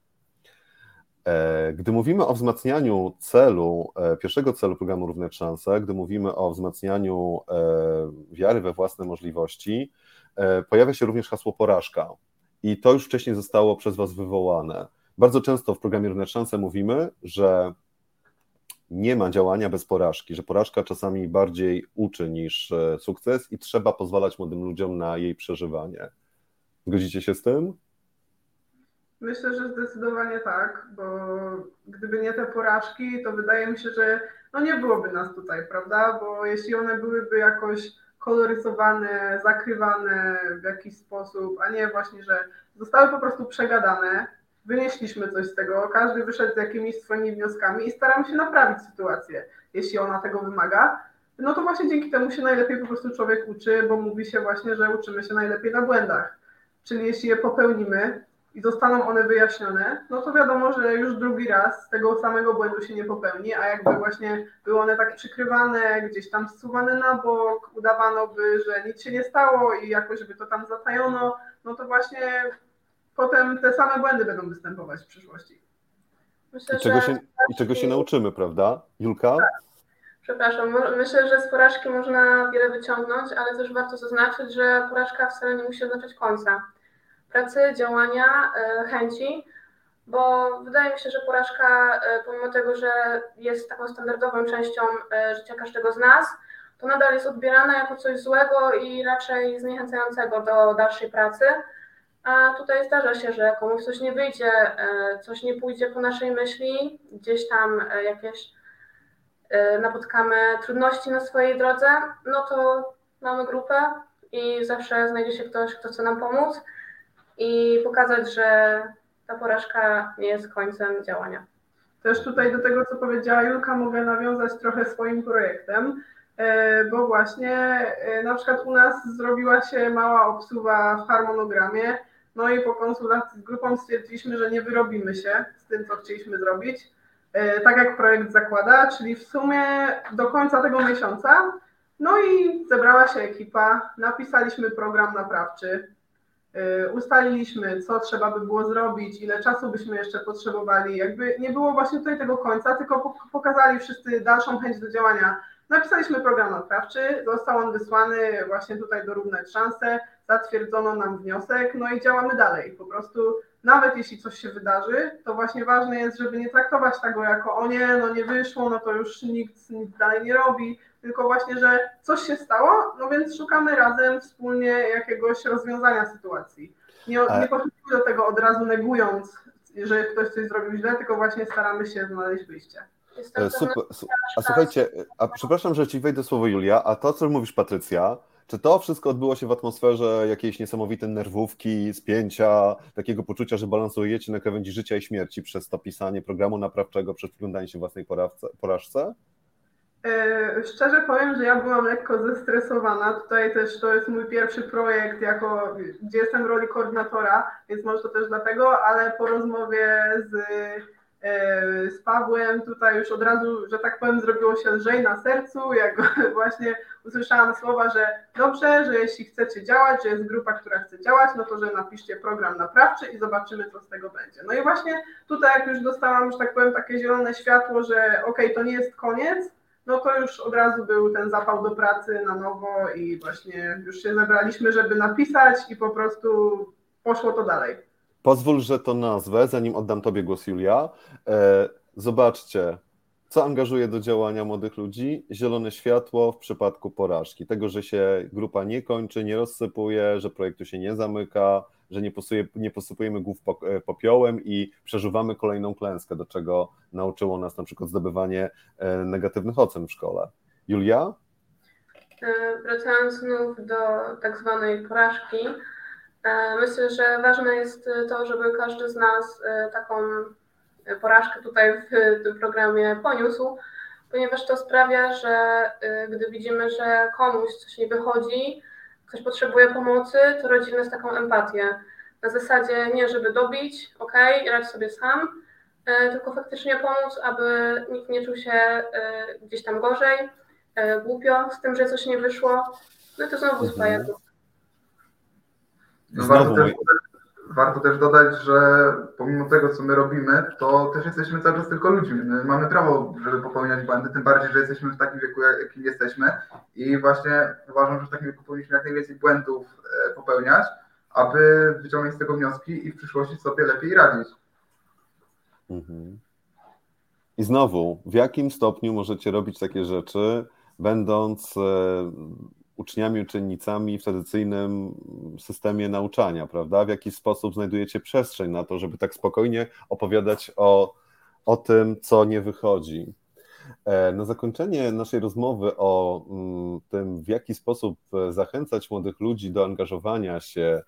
E, gdy mówimy o wzmacnianiu celu, e, pierwszego celu programu Równe Szanse, gdy mówimy o wzmacnianiu e, wiary we własne możliwości, pojawia się również hasło porażka. I to już wcześniej zostało przez Was wywołane. Bardzo często w programie Równe Szanse mówimy, że nie ma działania bez porażki, że porażka czasami bardziej uczy niż e, sukces i trzeba pozwalać młodym ludziom na jej przeżywanie. Zgodzicie się z tym? Myślę, że zdecydowanie tak, bo gdyby nie te porażki, to wydaje mi się, że no nie byłoby nas tutaj, prawda? Bo jeśli one byłyby jakoś koloryzowane, zakrywane w jakiś sposób, a nie właśnie, że zostały po prostu przegadane, wynieśliśmy coś z tego, każdy wyszedł z jakimiś swoimi wnioskami i staramy się naprawić sytuację, jeśli ona tego wymaga. No to właśnie dzięki temu się najlepiej po prostu człowiek uczy, bo mówi się właśnie, że uczymy się najlepiej na błędach. Czyli jeśli je popełnimy i zostaną one wyjaśnione, no to wiadomo, że już drugi raz tego samego błędu się nie popełni, a jakby właśnie były one tak przykrywane, gdzieś tam zsuwane na bok, udawano by, że nic się nie stało i jakoś by to tam zatajono, no to właśnie potem te same błędy będą występować w przyszłości. Myślę, I, czego się, I czego się nauczymy, prawda? Julka? Tak. Przepraszam, myślę, że z porażki można wiele wyciągnąć, ale też warto zaznaczyć, że porażka wcale nie musi oznaczać końca pracy, działania, e, chęci, bo wydaje mi się, że porażka, e, pomimo tego, że jest taką standardową częścią e, życia każdego z nas, to nadal jest odbierana jako coś złego i raczej zniechęcającego do dalszej pracy. A tutaj zdarza się, że komuś coś nie wyjdzie, e, coś nie pójdzie po naszej myśli, gdzieś tam e, jakieś y, napotkamy trudności na swojej drodze, no to mamy grupę i zawsze znajdzie się ktoś, kto chce nam pomóc i pokazać, że ta porażka nie jest końcem działania. Też tutaj do tego, co powiedziała Julka, mogę nawiązać trochę swoim projektem, e, bo właśnie e, na przykład u nas zrobiła się mała obsuwa w harmonogramie, no i po konsultacji z grupą stwierdziliśmy, że nie wyrobimy się z tym, co chcieliśmy zrobić, e, tak jak projekt zakłada, czyli w sumie do końca tego miesiąca. No i zebrała się ekipa, napisaliśmy program naprawczy, Y, ustaliliśmy, co trzeba by było zrobić, ile czasu byśmy jeszcze potrzebowali. Jakby nie było właśnie tutaj tego końca, tylko pokazali wszyscy dalszą chęć do działania. Napisaliśmy program naprawczy, został on wysłany właśnie tutaj do Równe Szanse, zatwierdzono nam wniosek, no i działamy dalej. Po prostu nawet jeśli coś się wydarzy, to właśnie ważne jest, żeby nie traktować tego jako o nie, no nie wyszło, no to już nikt nic dalej nie robi, tylko właśnie, że coś się stało, no więc szukamy razem wspólnie jakiegoś rozwiązania sytuacji. Nie, nie podchodzimy do tego od razu negując, że ktoś coś zrobił źle, tylko właśnie staramy się znaleźć wyjście. E, super. A słuchajcie, a przepraszam, że ci wejdę słowo Julia, a to, co mówisz Patrycja, czy to wszystko odbyło się w atmosferze jakiejś niesamowitej nerwówki, spięcia, takiego poczucia, że balansujecie na krawędzi życia i śmierci przez to pisanie programu naprawczego, przez przyglądanie się własnej porażce? E, szczerze powiem, że ja byłam lekko zestresowana. Tutaj też to jest mój pierwszy projekt, jako, gdzie jestem w roli koordynatora, więc może to też dlatego, ale po rozmowie z, z Pawłem tutaj już od razu, że tak powiem, zrobiło się lżej na sercu, jak właśnie usłyszałam słowa, że dobrze, że jeśli chcecie działać, że jest grupa, która chce działać, no to że napiszcie program naprawczy i zobaczymy, co z tego będzie. No i właśnie tutaj, jak już dostałam, że tak powiem, takie zielone światło, że ok, to nie jest koniec, no to już od razu był ten zapał do pracy na nowo i właśnie już się zebraliśmy, żeby napisać i po prostu poszło to dalej. Pozwól, że to nazwę, zanim oddam Tobie głos, Julia. E, zobaczcie, co angażuje do działania młodych ludzi? Zielone światło w przypadku porażki. Tego, że się grupa nie kończy, nie rozsypuje, że projektu się nie zamyka, że nie, posuje, nie posypujemy głów e, popiołem i przeżywamy kolejną klęskę, do czego nauczyło nas na przykład zdobywanie e, negatywnych ocen w szkole. Julia? Wracając znów do tak zwanej porażki, myślę, że ważne jest to, żeby każdy z nas taką porażkę tutaj w tym programie poniósł, ponieważ to sprawia, że gdy widzimy, że komuś coś nie wychodzi, ktoś potrzebuje pomocy, to rodzimy z taką empatię. Na zasadzie nie, żeby dobić, ok, radź sobie sam, e, tylko faktycznie pomóc, aby nikt nie czuł się e, gdzieś tam gorzej, e, głupio z tym, że coś nie wyszło. No to znowu spaja no warto, też, warto też dodać, że pomimo tego, co my robimy, to też jesteśmy cały czas tylko ludźmi. My mamy prawo, żeby popełniać błędy, tym bardziej, że jesteśmy w takim wieku, jakim jesteśmy. I właśnie uważam, że w takim wieku powinniśmy jak najwięcej błędów popełniać, aby wyciągnąć z tego wnioski i w przyszłości sobie lepiej radzić. Mhm. I znowu, w jakim stopniu możecie robić takie rzeczy, będąc e, uczniami, uczennicami w tradycyjnym systemie nauczania, prawda? W jaki sposób znajdujecie przestrzeń na to, żeby tak spokojnie opowiadać o, o tym, co nie wychodzi. E, na zakończenie naszej rozmowy o mm, tym, w jaki sposób zachęcać młodych ludzi do angażowania się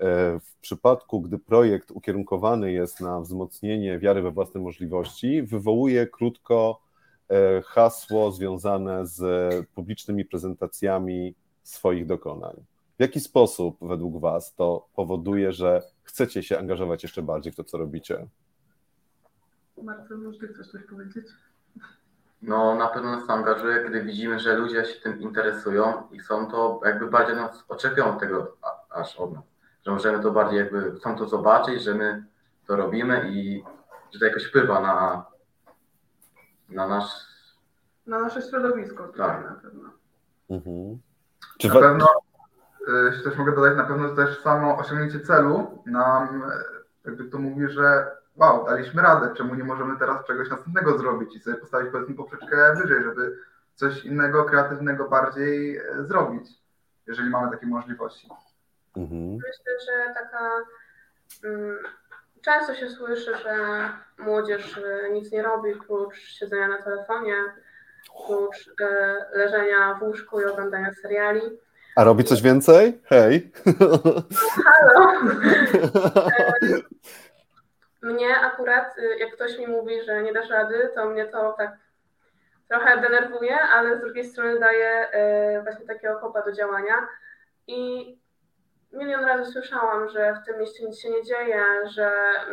E, w przypadku, gdy projekt ukierunkowany jest na wzmocnienie wiary we własne możliwości, wywołuje krótko e, hasło związane z publicznymi prezentacjami swoich dokonań. W jaki sposób według Was to powoduje, że chcecie się angażować jeszcze bardziej w to, co robicie? Marcel, może chcesz coś powiedzieć? No, na pewno nas angażuje, kiedy widzimy, że ludzie się tym interesują i są to jakby bardziej nas oczekują tego aż od nas że możemy to bardziej jakby, chcą to zobaczyć, że my to robimy i że to jakoś wpływa na, na nasz... Na nasze środowisko. Tak. Na pewno. Mhm. Czy na pewno, jeśli też mogę dodać, na pewno też samo osiągnięcie celu nam jakby to mówi, że wow, daliśmy radę, czemu nie możemy teraz czegoś następnego zrobić i sobie postawić powiedzmy poprzeczkę wyżej, żeby coś innego, kreatywnego bardziej e, zrobić, jeżeli mamy takie możliwości. Mhm. Myślę, że taka. Często się słyszy, że młodzież y, nic nie robi prócz siedzenia na telefonie, oprócz e, leżenia w łóżku i oglądania seriali. A robi coś więcej? Hej! Halo! E, mnie akurat, y, jak ktoś mi mówi, że nie dasz rady, to mnie to tak trochę denerwuje, ale z drugiej strony daje właśnie takiego kopa do działania. I milion razy słyszałam, że w tym mieście nic się nie dzieje, że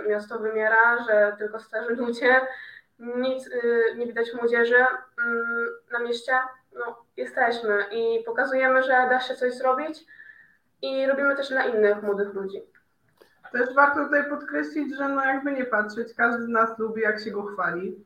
miasto wymiera, że tylko starzy ludzie, nic y, nie widać młodzieży mm, na mieście. No, jesteśmy i pokazujemy, że da się coś zrobić i robimy też dla innych młodych ludzi. Też warto tutaj podkreślić, że no jakby nie patrzeć, każdy z nas lubi jak się go chwali,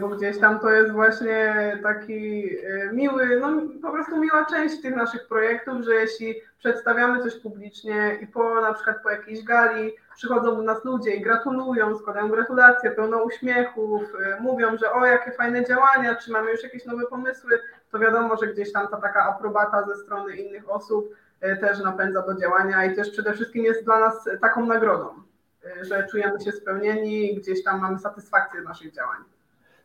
bo gdzieś tam to jest właśnie taki e, miły, no po prostu miła część tych naszych projektów, że jeśli przedstawiamy coś publicznie i po na przykład po jakiejś gali przychodzą do nas ludzie i gratulują, składają gratulacje, pełno uśmiechów, e, mówią, że o jakie fajne działania, czy mamy już jakieś nowe pomysły, to wiadomo, że gdzieś tam ta taka aprobata ze strony innych osób E, też napędza do działania i też przede wszystkim jest dla nas taką nagrodą, e, że czujemy się spełnieni gdzieś tam mamy satysfakcję z naszych działań.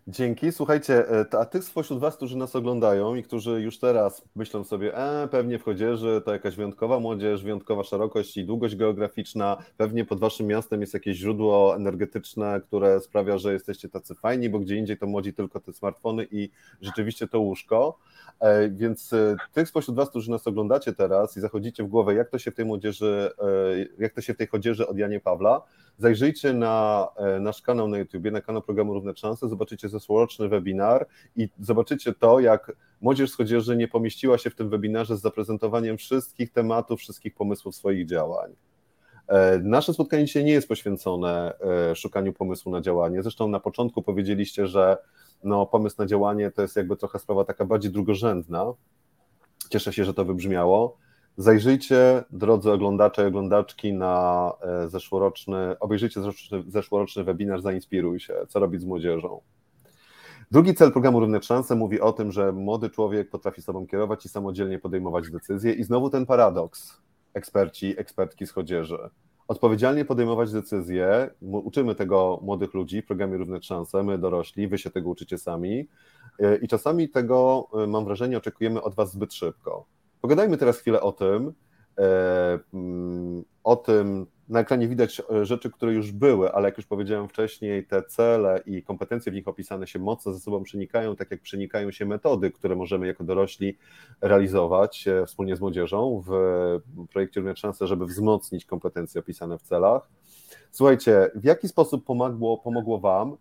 Dzięki. Słuchajcie, e, a tych spośród Was, którzy nas oglądają i którzy już teraz myślą sobie, e, pewnie w Chodzieży to jakaś wyjątkowa młodzież, wyjątkowa szerokość i długość geograficzna, pewnie pod Waszym miastem jest jakieś źródło energetyczne, które sprawia, że jesteście tacy fajni, bo gdzie indziej to młodzi tylko te smartfony i rzeczywiście to łóżko. E, więc e, tych spośród Was, którzy nas oglądacie teraz i zachodzicie w głowę, jak to się w tej młodzieży, jak to się w tej chodzieży od Janie Pawla, zajrzyjcie na nasz kanał na YouTube, na kanał programu Równe Szanse, zobaczycie zeszłoroczny webinar i zobaczycie to, jak Młodzież z Chodzieży nie pomieściła się w tym webinarze z zaprezentowaniem wszystkich tematów, wszystkich pomysłów swoich działań. E, nasze spotkanie dzisiaj nie jest poświęcone e, szukaniu pomysłu na działanie. Zresztą na początku powiedzieliście, że no, pomysł na działanie to jest jakby trochę sprawa taka bardziej drugorzędna. Cieszę się, że to wybrzmiało. Zajrzyjcie, drodzy oglądacze i oglądaczki, na e, zeszłoroczny, obejrzyjcie zeszłoroczny, zeszłoroczny webinar Zainspiruj się, co robić z młodzieżą. Drugi cel programu Równe Szanse mówi o tym, że młody człowiek potrafi sobą kierować i samodzielnie podejmować decyzje i znowu ten paradoks, eksperci, ekspertki z chodzieży. Odpowiedzialnie podejmować decyzje, uczymy tego młodych ludzi w programie Równe Szanse, my dorośli, wy się tego uczycie sami e, i czasami tego, e, mam wrażenie, oczekujemy od was zbyt szybko. Pogadajmy teraz chwilę o tym, e, mm, o tym, na ekranie widać e, rzeczy, które już były, ale jak już powiedziałem wcześniej, te cele i kompetencje w nich opisane się mocno ze sobą przenikają, tak jak przenikają się metody, które możemy jako dorośli realizować e, wspólnie z młodzieżą w projekcie Równe Szanse, żeby wzmocnić kompetencje opisane w celach. Słuchajcie, w jaki sposób pomogło, pomogło Wam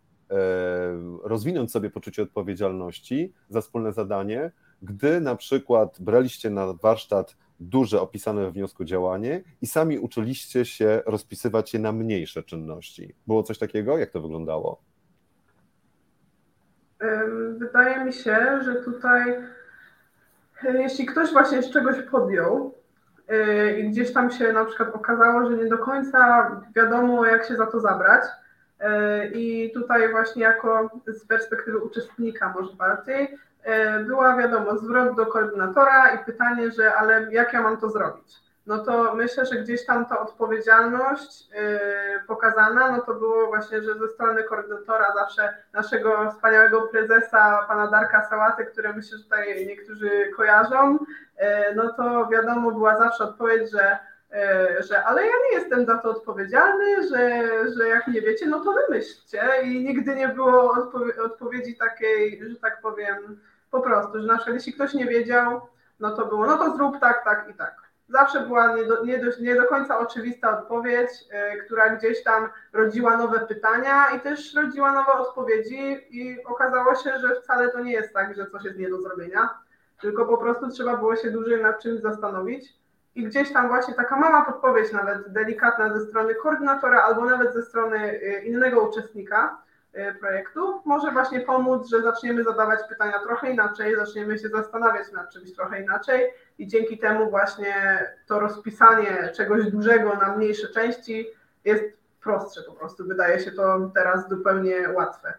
rozwinąć sobie poczucie odpowiedzialności za wspólne zadanie, gdy na przykład braliście na warsztat duże opisane we wniosku działanie i sami uczyliście się rozpisywać je na mniejsze czynności. Było coś takiego? Jak to wyglądało? Wydaje mi się, że tutaj, jeśli ktoś właśnie z czegoś podjął y, i gdzieś tam się na przykład okazało, że nie do końca wiadomo, jak się za to zabrać, y, i tutaj właśnie jako z perspektywy uczestnika może bardziej, E, była wiadomo, zwrot do koordynatora i pytanie, że ale jak ja mam to zrobić? No to myślę, że gdzieś tam ta odpowiedzialność e, pokazana, no to było właśnie, że ze strony koordynatora zawsze naszego wspaniałego prezesa, pana Darka Sałaty, które myślę, że tutaj niektórzy kojarzą, e, no to wiadomo, była zawsze odpowiedź, że że ale ja nie jestem za to odpowiedzialny, że, że jak nie wiecie, no to wymyślcie i nigdy nie było odpowiedzi takiej, że tak powiem, po prostu, że na przykład jeśli ktoś nie wiedział, no to było, no to zrób tak, tak i tak. Zawsze była nie do, nie do, nie do końca oczywista odpowiedź, yy, która gdzieś tam rodziła nowe pytania i też rodziła nowe odpowiedzi i okazało się, że wcale to nie jest tak, że coś jest nie do zrobienia, tylko po prostu trzeba było się dłużej nad czymś zastanowić i gdzieś tam właśnie taka mała podpowiedź nawet delikatna ze strony koordynatora albo nawet ze strony y, innego uczestnika, projektu może właśnie pomóc, że zaczniemy zadawać pytania trochę inaczej, zaczniemy się zastanawiać nad czymś trochę inaczej i dzięki temu właśnie to rozpisanie czegoś dużego na mniejsze części jest prostsze po prostu. Wydaje się to teraz zupełnie łatwe.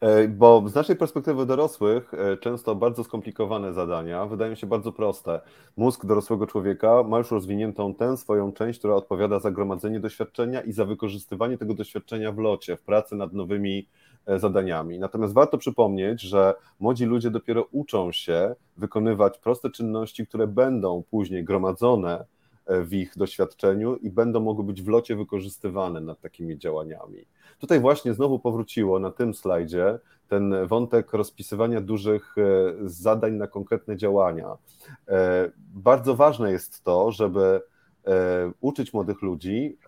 E, bo z naszej perspektywy dorosłych e, często bardzo skomplikowane zadania wydają się bardzo proste. Mózg dorosłego człowieka ma już rozwiniętą tę swoją część, która odpowiada za gromadzenie doświadczenia i za wykorzystywanie tego doświadczenia w locie, w pracy nad nowymi zadaniami. Natomiast warto przypomnieć, że młodzi ludzie dopiero uczą się wykonywać proste czynności, które będą później gromadzone w ich doświadczeniu i będą mogły być w locie wykorzystywane nad takimi działaniami. Tutaj właśnie znowu powróciło na tym slajdzie ten wątek rozpisywania dużych zadań na konkretne działania. Bardzo ważne jest to, żeby uczyć młodych ludzi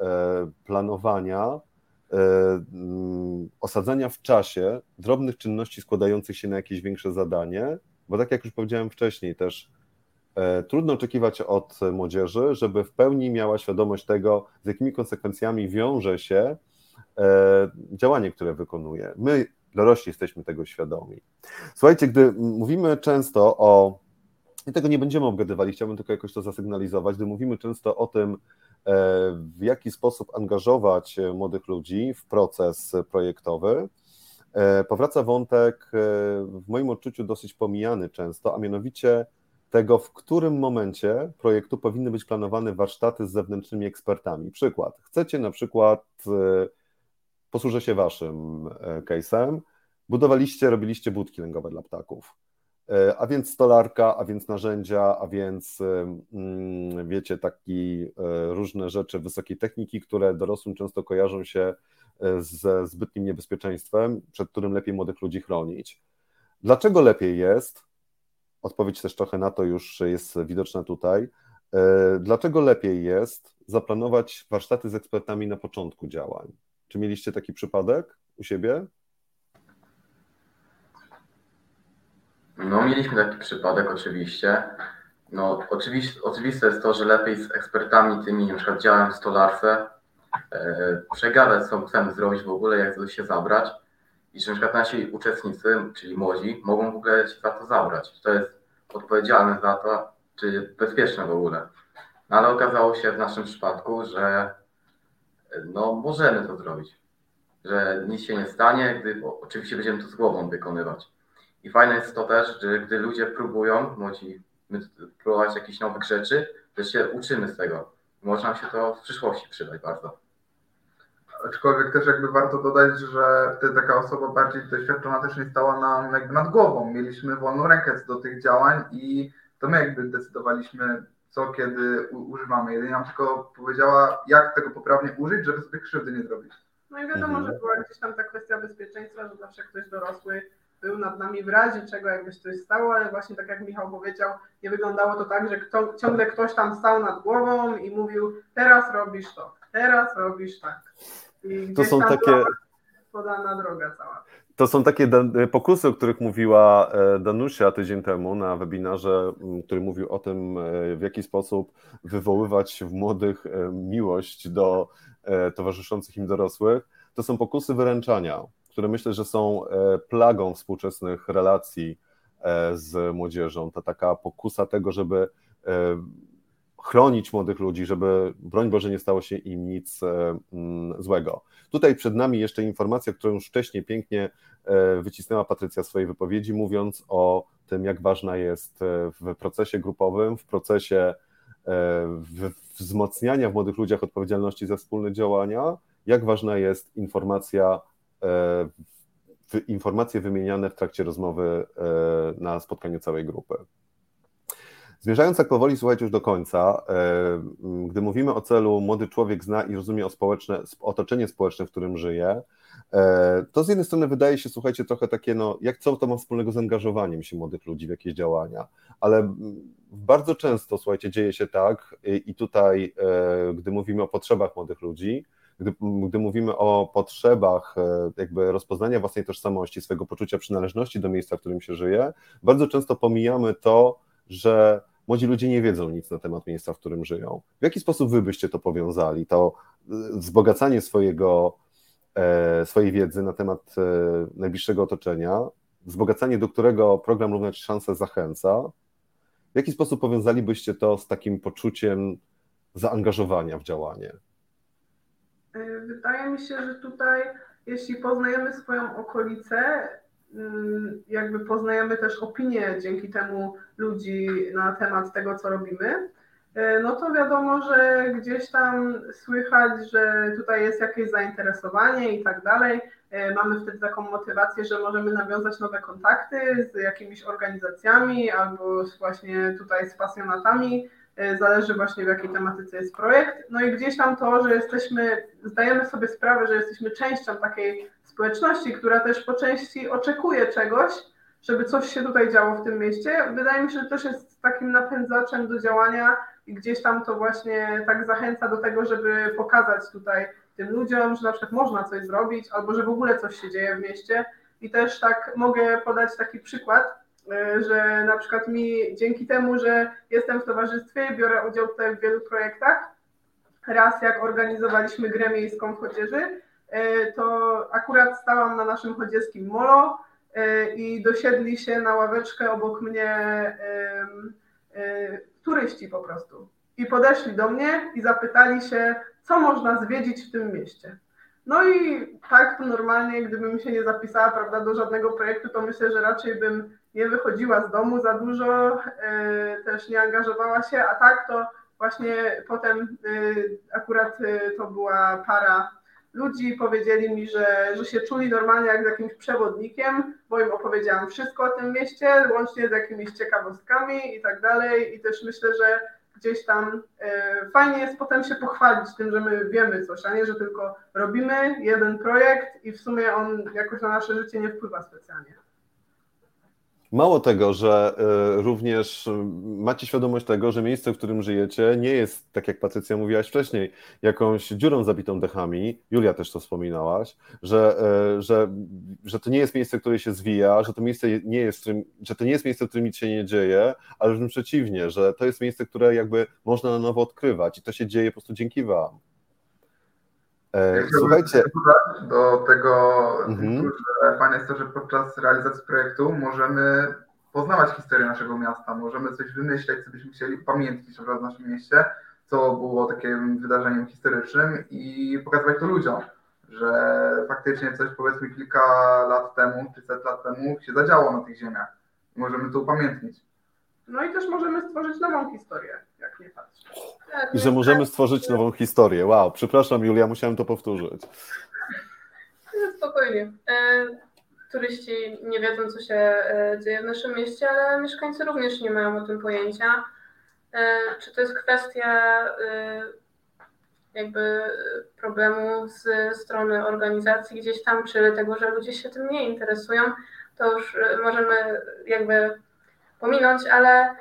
planowania, mm, osadzania w czasie drobnych czynności składających się na jakieś większe zadanie, bo tak jak już powiedziałem wcześniej, też trudno oczekiwać od młodzieży, żeby w pełni miała świadomość tego, z jakimi konsekwencjami wiąże się działanie, które wykonuje. My, dorośli, jesteśmy tego świadomi. Słuchajcie, gdy mówimy często o i tego nie będziemy obgadywali, chciałbym tylko jakoś to zasygnalizować, gdy mówimy często o tym, w jaki sposób angażować młodych ludzi w proces projektowy, powraca wątek w moim odczuciu dosyć pomijany często, a mianowicie tego, w którym momencie projektu powinny być planowane warsztaty z zewnętrznymi ekspertami. Przykład. Chcecie na przykład, posłużę się waszym case'em, budowaliście, robiliście budki lęgowe dla ptaków a więc stolarka, a więc narzędzia, a więc mm, wiecie, takie różne rzeczy wysokiej techniki, które dorosłym często kojarzą się e, ze zbytnim niebezpieczeństwem, przed którym lepiej młodych ludzi chronić. Dlaczego lepiej jest? Odpowiedź też trochę na to już jest widoczna tutaj. E, dlaczego lepiej jest zaplanować warsztaty z ekspertami na początku działań? Czy mieliście taki przypadek u siebie? No, mieliśmy taki przypadek oczywiście. No, oczywiście, oczywiste jest to, że lepiej z ekspertami tymi, na przykład działem w stolarce, e, przegadać, co chcemy zrobić w ogóle, jak się zabrać i że na przykład nasi uczestnicy, czyli młodzi, mogą w ogóle się za to zabrać. To jest odpowiedzialne za to, czy bezpieczne w ogóle. No, ale okazało się w naszym przypadku, że no, możemy to zrobić, że nic się nie stanie, gdy oczywiście będziemy to z głową wykonywać. I fajne jest to też, że gdy ludzie próbują, młodzi, próbować jakichś nowych rzeczy, to się uczymy z tego. Można się to w przyszłości przydać bardzo. Aczkolwiek też jakby warto dodać, że wtedy taka osoba bardziej doświadczona też nie stała nam jakby nad głową. Mieliśmy wolną rękę do tych działań i to my jakby decydowaliśmy, co kiedy używamy. Jedynie nam tylko powiedziała, jak tego poprawnie użyć, żeby sobie krzywdy nie zrobić. No i wiadomo, mhm. że była gdzieś tam ta kwestia bezpieczeństwa, że zawsze ktoś dorosły był nad nami w razie czego jakby się coś stało, ale właśnie tak jak Michał powiedział, nie wyglądało to tak, że kto, ciągle ktoś tam stał nad głową i mówił teraz robisz to, teraz robisz tak. To są takie podana droga cała. To są takie pokusy, o których mówiła e, Danusia tydzień temu na webinarze, który mówił o tym, e, w jaki sposób wywoływać w młodych e, miłość do towarzyszących im dorosłych. To są pokusy wyręczania które myślę, że są plagą współczesnych relacji z młodzieżą. To taka pokusa tego, żeby chronić młodych ludzi, żeby broń Boże nie stało się im nic mm, złego. Tutaj przed nami jeszcze informacja, którą już wcześniej pięknie wycisnęła Patrycja w swojej wypowiedzi, mówiąc o tym, jak ważna jest w procesie grupowym, w procesie wzmacniania w młodych ludziach odpowiedzialności za wspólne działania, jak ważna jest informacja E, informacje wymieniane w trakcie rozmowy e, na spotkaniu całej grupy. Zmierzając tak powoli, słuchajcie już do końca, e, gdy mówimy o celu młody człowiek zna i rozumie o społeczne, otoczenie społeczne, w którym żyje, to z jednej strony wydaje się, słuchajcie, trochę takie, no, jak co to ma wspólnego z angażowaniem się młodych ludzi w jakieś działania, ale bardzo często, słuchajcie, dzieje się tak i tutaj, gdy mówimy o potrzebach młodych ludzi, gdy, gdy mówimy o potrzebach e, jakby rozpoznania własnej tożsamości, swojego poczucia przynależności do miejsca, w którym się żyje, bardzo często pomijamy to, że młodzi ludzie nie wiedzą nic na temat miejsca, w którym żyją. W jaki sposób wy byście to powiązali? To e, wzbogacanie swojego, e, swojej wiedzy na temat najbliższego otoczenia, wzbogacanie, do którego program Równać Szanse zachęca, w jaki sposób powiązalibyście to z takim poczuciem zaangażowania w działanie? E, wydaje mi się, że tutaj, jeśli poznajemy swoją okolicę, jakby poznajemy też opinię dzięki temu ludzi na temat tego, co robimy, e, no to wiadomo, że gdzieś tam słychać, że tutaj jest jakieś zainteresowanie i tak dalej. mamy wtedy taką motywację, że możemy nawiązać nowe kontakty z jakimiś organizacjami albo właśnie tutaj z pasjonatami zależy właśnie w jakiej tematyce jest projekt. No i gdzieś tam to, że jesteśmy, zdajemy sobie sprawę, że jesteśmy częścią takiej społeczności, która też po części oczekuje czegoś, żeby coś się tutaj działo w tym mieście. Wydaje mi się, że też jest takim napędzaczem do działania i gdzieś tam to właśnie tak zachęca do tego, żeby pokazać tutaj tym ludziom, że na przykład można coś zrobić, albo że w ogóle coś się dzieje w mieście. I też tak mogę podać taki przykład, E, że na przykład mi dzięki temu, że jestem w towarzystwie, biorę udział tutaj w wielu projektach. Raz jak organizowaliśmy grę miejską w Chodzieży, to akurat stałam na naszym chodzieskim molo e, i dosiedli się na ławeczkę obok mnie turyści po prostu. I podeszli do mnie i zapytali się, co można zwiedzić w tym mieście. No i tak to normalnie, gdybym się nie zapisała prawda, do żadnego projektu, to myślę, że raczej bym nie wychodziła z domu za dużo, e, też nie angażowała się, a tak to właśnie potem e, akurat e, to była para ludzi, powiedzieli mi, że, że się czuli normalnie jak z jakimś przewodnikiem, bo im opowiedziałam wszystko o tym mieście, łącznie z jakimiś ciekawostkami i tak dalej i też myślę, że gdzieś tam fajnie jest potem się pochwalić tym, że my wiemy coś, a nie, że tylko robimy jeden projekt i w sumie on jakoś na nasze życie nie wpływa specjalnie. Mało tego, że y, również macie świadomość tego, że miejsce, w którym żyjecie, nie jest, tak jak Patrycja mówiłaś wcześniej, jakąś dziurą zabitą dechami. Julia też to wspominałaś, że, y, że, że to nie jest miejsce, które się zwija, że to miejsce nie jest, że to nie jest miejsce, w którym nic się nie dzieje, ale wręcz przeciwnie, że to jest miejsce, które jakby można na nowo odkrywać i to się dzieje po prostu dzięki Wam. E, słuchajcie. Do tego, mhm. że fajne jest to, że podczas realizacji projektu możemy poznawać historię naszego miasta, możemy coś wymyśleć, co byśmy chcieli pamiętać w naszym mieście, co było takim wydarzeniem historycznym i pokazywać to ludziom, że faktycznie coś powiedzmy kilka lat temu, czy set lat temu się zadziało na tych ziemiach. Możemy to upamiętnić. No i też możemy stworzyć nową historię, nie patrzeć. Tak, I że możemy stworzyć nową historię. Wow, przepraszam Julia, musiałem to powtórzyć. Spokojnie. E, turyści nie wiedzą, co się e, dzieje w naszym mieście, ale mieszkańcy również nie mają o tym pojęcia. E, czy to jest kwestia jakby problemu z strony organizacji gdzieś tam, czy tego, że ludzie się tym nie interesują, to już możemy jakby pominąć, ale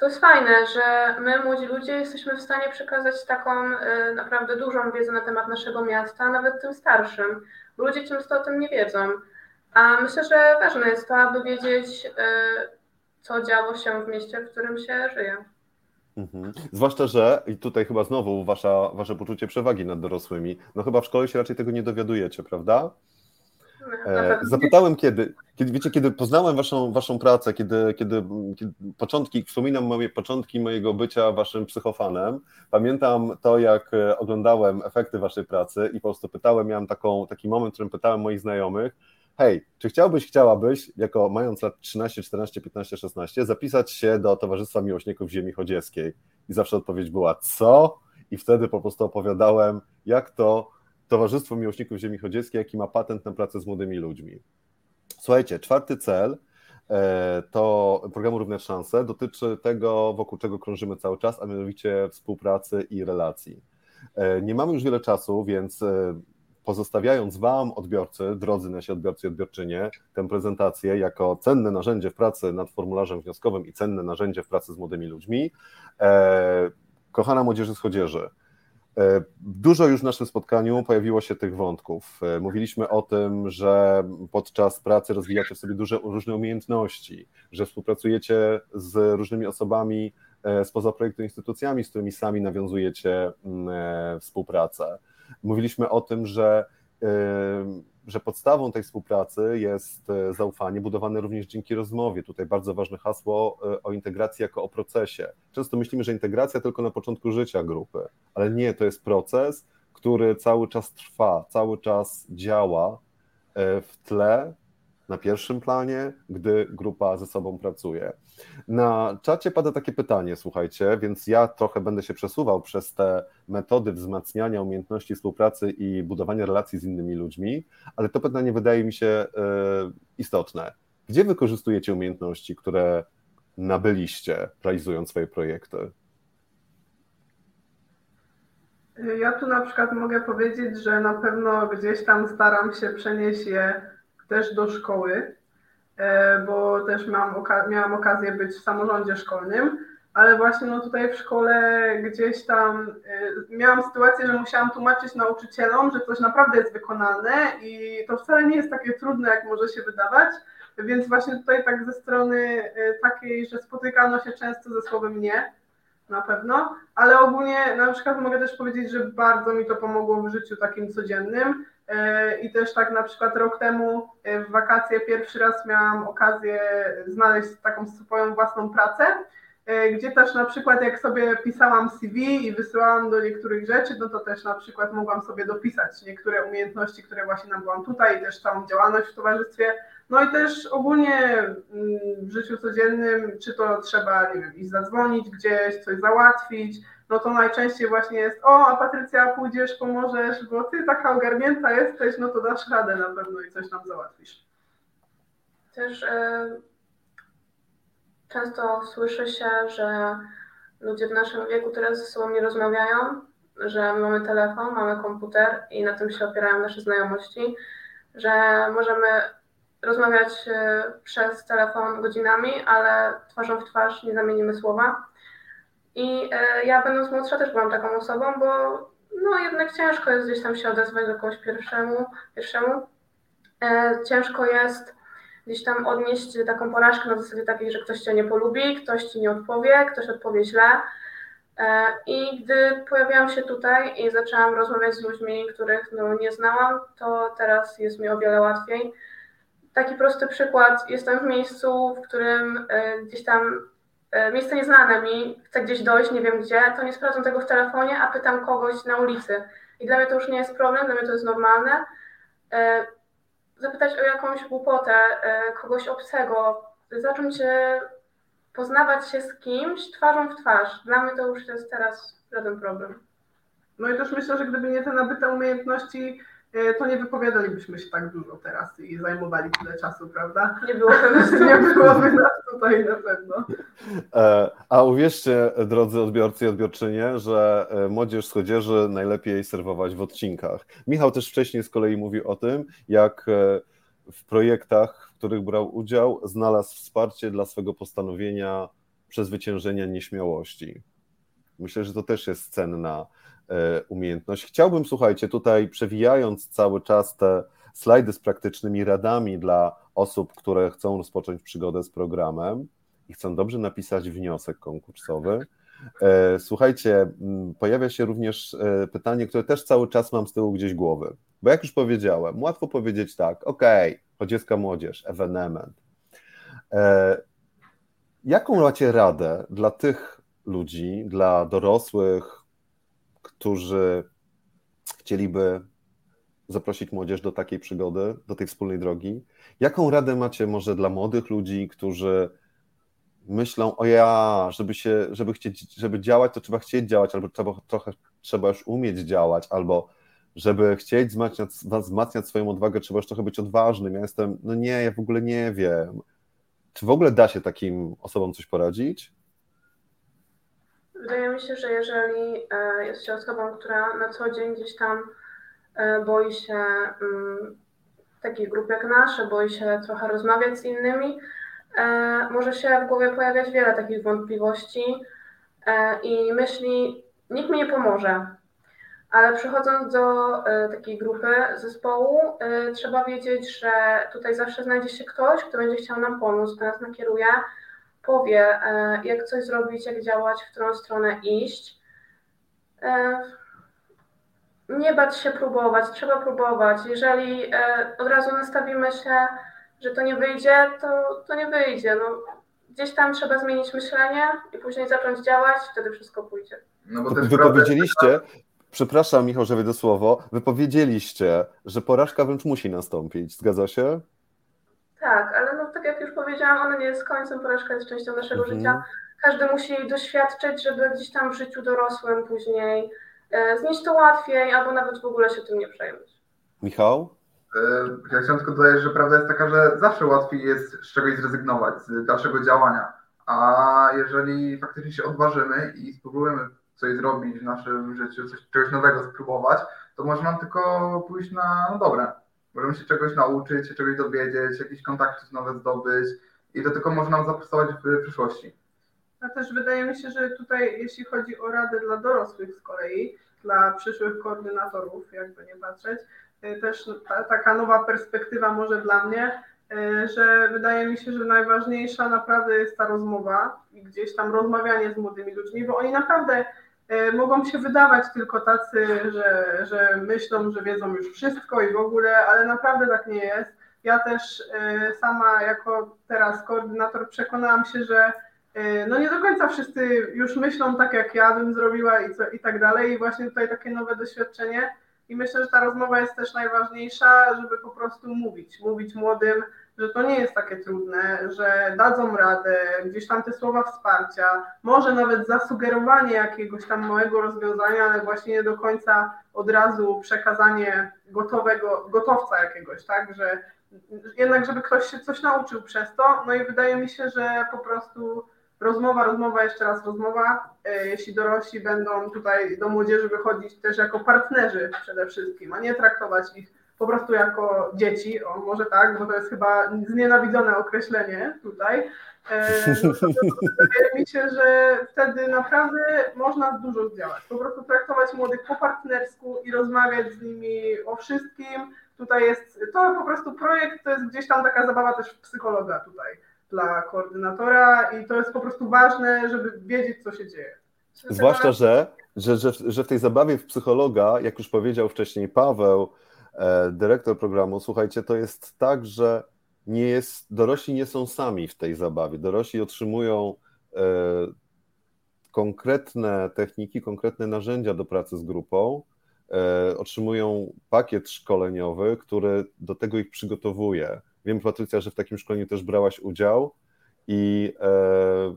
to jest fajne, że my, młodzi ludzie, jesteśmy w stanie przekazać taką y, naprawdę dużą wiedzę na temat naszego miasta, nawet tym starszym. Ludzie często o tym nie wiedzą. A myślę, że ważne jest to, aby wiedzieć, y, co działo się w mieście, w którym się żyje. Mhm. Zwłaszcza, że i tutaj chyba znowu wasza, wasze poczucie przewagi nad dorosłymi. No chyba w szkole się raczej tego nie dowiadujecie, prawda? E, zapytałem kiedy, kiedy, wiecie, kiedy poznałem waszą, waszą pracę, kiedy, kiedy, kiedy początki, wspominam moje początki mojego bycia waszym psychofanem, pamiętam to, jak e, oglądałem efekty waszej pracy i po prostu pytałem, miałem taką, taki moment, w którym pytałem moich znajomych, hej, czy chciałbyś, chciałabyś, jako mając lat 13, 14, 15, 16, zapisać się do Towarzystwa Miłośników Ziemi Chodzieskiej? I zawsze odpowiedź była, co? I wtedy po prostu opowiadałem, jak to Towarzystwo Miłośników Ziemi Chodzieckiej, jaki ma patent na pracę z młodymi ludźmi. Słuchajcie, czwarty cel e, to programu Równe Szanse dotyczy tego, wokół czego krążymy cały czas, a mianowicie współpracy i relacji. E, nie mamy już wiele czasu, więc e, pozostawiając Wam, odbiorcy, drodzy nasi odbiorcy i odbiorczynie, tę prezentację jako cenne narzędzie w pracy nad formularzem wnioskowym i cenne narzędzie w pracy z młodymi ludźmi, kochana młodzieży z Chodzieży, dużo już w naszym spotkaniu pojawiło się tych wątków. E, mówiliśmy o tym, że podczas pracy rozwijacie w sobie duże, różne umiejętności, że współpracujecie z różnymi osobami e, spoza projektu instytucjami, z którymi sami nawiązujecie współpracę. Mówiliśmy o tym, że że podstawą tej współpracy jest e, zaufanie, budowane również dzięki rozmowie. Tutaj bardzo ważne hasło e, o integracji jako o procesie. Często myślimy, że integracja tylko na początku życia grupy, ale nie, to jest proces, który cały czas trwa, cały czas działa e, w tle, na pierwszym planie, gdy grupa ze sobą pracuje. Na czacie pada takie pytanie, słuchajcie, więc ja trochę będę się przesuwał przez te metody wzmacniania umiejętności współpracy i budowania relacji z innymi ludźmi, ale to pytanie wydaje mi się e, istotne. Gdzie wykorzystujecie umiejętności, które nabyliście, realizując swoje projekty? Ja tu na przykład mogę powiedzieć, że na pewno gdzieś tam staram się przenieść je też do szkoły, e, bo też oka miałam okazję być w samorządzie szkolnym, ale właśnie no tutaj w szkole gdzieś tam e, miałam sytuację, że musiałam tłumaczyć nauczycielom, że coś naprawdę jest wykonane i to wcale nie jest takie trudne, jak może się wydawać, więc właśnie tutaj tak ze strony e, takiej, że spotykano się często ze słowem nie, na pewno, ale ogólnie na przykład mogę też powiedzieć, że bardzo mi to pomogło w życiu takim codziennym. E, i też tak na przykład rok temu e, w wakacje pierwszy raz miałam okazję znaleźć taką swoją własną pracę, e, gdzie też na przykład jak sobie pisałam CV i wysyłałam do niektórych rzeczy, no to też na przykład mogłam sobie dopisać niektóre umiejętności, które właśnie nabyłam tutaj i też całą działalność w towarzystwie, no i też ogólnie mm, w życiu codziennym, czy to trzeba, nie wiem, iść zadzwonić gdzieś, coś załatwić, no to najczęściej właśnie jest, o, a Patrycja, pójdziesz, pomożesz, bo ty taka ogarnięta jesteś, no to dasz radę na pewno i coś tam załatwisz. Też e, często słyszy się, że ludzie w naszym wieku teraz ze sobą nie rozmawiają, że mamy telefon, mamy komputer i na tym się opierają nasze znajomości, że możemy rozmawiać e, przez telefon godzinami, ale twarzą w twarz nie zamienimy słowa. I e, ja będąc młodsza też byłam taką osobą, bo no jednak ciężko jest gdzieś tam się odezwać do kogoś pierwszemu. pierwszemu. E, ciężko jest gdzieś tam odnieść taką porażkę na zasadzie takiej, że ktoś cię nie polubi, ktoś ci nie odpowie, ktoś odpowie źle. I gdy pojawiłam się tutaj i zaczęłam rozmawiać z ludźmi, których no, nie znałam, to teraz jest mi o wiele łatwiej taki prosty przykład. Jestem w miejscu, w którym e, gdzieś tam e, miejsce nieznane mi, chcę gdzieś dojść, nie wiem gdzie, to nie sprawdzam tego w telefonie, a pytam kogoś na ulicy. I dla mnie to już nie jest problem, dla mnie to jest normalne. E, zapytać o jakąś głupotę kogoś obcego, zacząć poznawać się z kimś twarzą w twarz. Dla mnie to już jest teraz żaden problem. No i też myślę, że gdyby nie te nabyte umiejętności, to nie wypowiadalibyśmy się tak dużo teraz i zajmowali tyle czasu, prawda? Nie byłoby nas, nie byłoby nas tutaj na pewno. E, a uwierzcie, drodzy odbiorcy i odbiorczynie, że e, młodzież z chodzieży najlepiej serwować w odcinkach. Michał też wcześniej z kolei mówił o tym, jak w projektach, w których brał udział, znalazł wsparcie dla swego postanowienia przezwyciężenia nieśmiałości. Myślę, że to też jest cenna E, umiejętność. Chciałbym, słuchajcie, tutaj przewijając cały czas te slajdy z praktycznymi radami dla osób, które chcą rozpocząć przygodę z programem i chcą dobrze napisać wniosek konkursowy. E, słuchajcie, pojawia się również e, pytanie, które też cały czas mam z tyłu gdzieś głowy. Bo jak już powiedziałem, łatwo powiedzieć tak, ok, chodziecka młodzież, ewenement. Jaką macie radę dla tych ludzi, dla dorosłych, którzy chcieliby zaprosić młodzież do takiej przygody, do tej wspólnej drogi. Jaką radę macie może dla młodych ludzi, którzy myślą, o ja, żeby się, żeby chcieć, żeby działać, to trzeba chcieć działać, albo trzeba, trochę trzeba już umieć działać, albo żeby chcieć wzmacniać, wzmacniać swoją odwagę, trzeba już trochę być odważnym. Ja jestem, no nie, ja w ogóle nie wiem. Czy w ogóle da się takim osobom coś poradzić? Wydaje mi się, że jeżeli e, jest się osobą, która na co dzień gdzieś tam e, boi się mm, takich grup jak nasze, boi się trochę rozmawiać z innymi, e, może się w głowie pojawiać wiele takich wątpliwości i myśli, nikt mi nie pomoże. Ale przychodząc do takiej grupy, zespołu, trzeba wiedzieć, że tutaj zawsze znajdzie się ktoś, kto będzie chciał nam pomóc, kto nas nakieruje, powie, e, jak coś zrobić, jak działać, w którą stronę iść. E, nie bać się próbować, trzeba próbować. Jeżeli e, od razu nastawimy się, że to nie wyjdzie, to, to nie wyjdzie. No, gdzieś tam trzeba zmienić myślenie i później zacząć działać, wtedy wszystko pójdzie. No bo wy powiedzieliście, przepraszam Michał, że wejdę słowo, wy powiedzieliście, że porażka wręcz musi nastąpić, zgadza się? Tak, ale powiedziałam, ona nie jest końcem, porażka jest częścią naszego Mhm. życia. Każdy musi jej doświadczyć, żeby gdzieś tam w życiu dorosłym później e, znieść to łatwiej, albo nawet w ogóle się tym nie przejmować. Michał? E, Ja chciałem tylko dodać, że prawda jest taka, że zawsze łatwiej jest z czegoś zrezygnować, z dalszego działania. A jeżeli faktycznie się odważymy i spróbujemy coś zrobić w naszym życiu, coś, czegoś nowego spróbować, to może nam tylko pójść na no dobre. Możemy się czegoś nauczyć, się czegoś dowiedzieć, jakieś kontaktów nowe zdobyć i to tylko może nam zapracować w przyszłości. A też wydaje mi się, że tutaj, jeśli chodzi o radę dla dorosłych z kolei, dla przyszłych koordynatorów, jakby nie patrzeć, y, też ta, taka nowa perspektywa może dla mnie, y, że wydaje mi się, że najważniejsza naprawdę jest ta rozmowa i gdzieś tam rozmawianie z młodymi ludźmi, bo oni naprawdę mogą się wydawać tylko tacy, że, że myślą, że wiedzą już wszystko i w ogóle, ale naprawdę tak nie jest. Ja też y, sama jako teraz koordynator przekonałam się, że y, no nie do końca wszyscy już myślą tak, jak ja bym zrobiła i, co, i tak dalej. I właśnie tutaj takie nowe doświadczenie. I myślę, że ta rozmowa jest też najważniejsza, żeby po prostu mówić, mówić młodym, że to nie jest takie trudne, że dadzą radę, gdzieś tam te słowa wsparcia, może nawet zasugerowanie jakiegoś tam małego rozwiązania, ale właśnie nie do końca od razu przekazanie gotowego, gotowca jakiegoś, tak, że jednak żeby ktoś się coś nauczył przez to, no i wydaje mi się, że po prostu rozmowa, rozmowa, jeszcze raz rozmowa, e, jeśli dorośli będą tutaj do młodzieży wychodzić też jako partnerzy przede wszystkim, a nie traktować ich po prostu jako dzieci, o może tak, bo to jest chyba znienawidzone określenie tutaj, e, no wydaje mi się, że wtedy naprawdę można dużo zdziałać. Po prostu traktować młodych po partnersku i rozmawiać z nimi o wszystkim. Tutaj jest, to po prostu projekt, to jest gdzieś tam taka zabawa też psychologa tutaj dla koordynatora i to jest po prostu ważne, żeby wiedzieć, co się dzieje. Zwłaszcza, że, że, że, w tej zabawie w psychologa, jak już powiedział wcześniej Paweł, dyrektor programu, słuchajcie, to jest tak, że nie jest, dorośli nie są sami w tej zabawie. Dorośli otrzymują e, konkretne techniki, konkretne narzędzia do pracy z grupą, e, otrzymują pakiet szkoleniowy, który do tego ich przygotowuje. Wiem, Patrycja, że w takim szkoleniu też brałaś udział i e,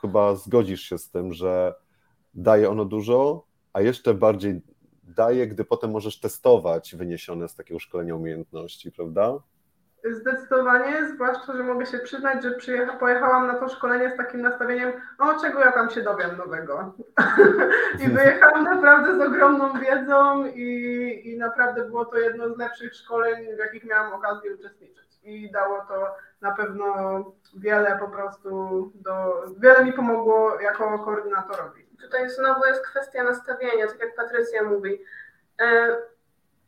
chyba zgodzisz się z tym, że daje ono dużo, a jeszcze bardziej daje, gdy potem możesz testować wyniesione z takiego szkolenia umiejętności, prawda? Zdecydowanie, zwłaszcza, że mogę się przyznać, że przyjecha, pojechałam na to szkolenie z takim nastawieniem, no czego ja tam się dowiem nowego. I wyjechałam naprawdę z ogromną wiedzą i, i naprawdę było to jedno z lepszych szkoleń, w jakich miałam okazję uczestniczyć. I dało to na pewno wiele po prostu, do, wiele mi pomogło jako koordynatorowi. Tutaj znowu jest kwestia nastawienia, tak jak Patrycja mówi. E,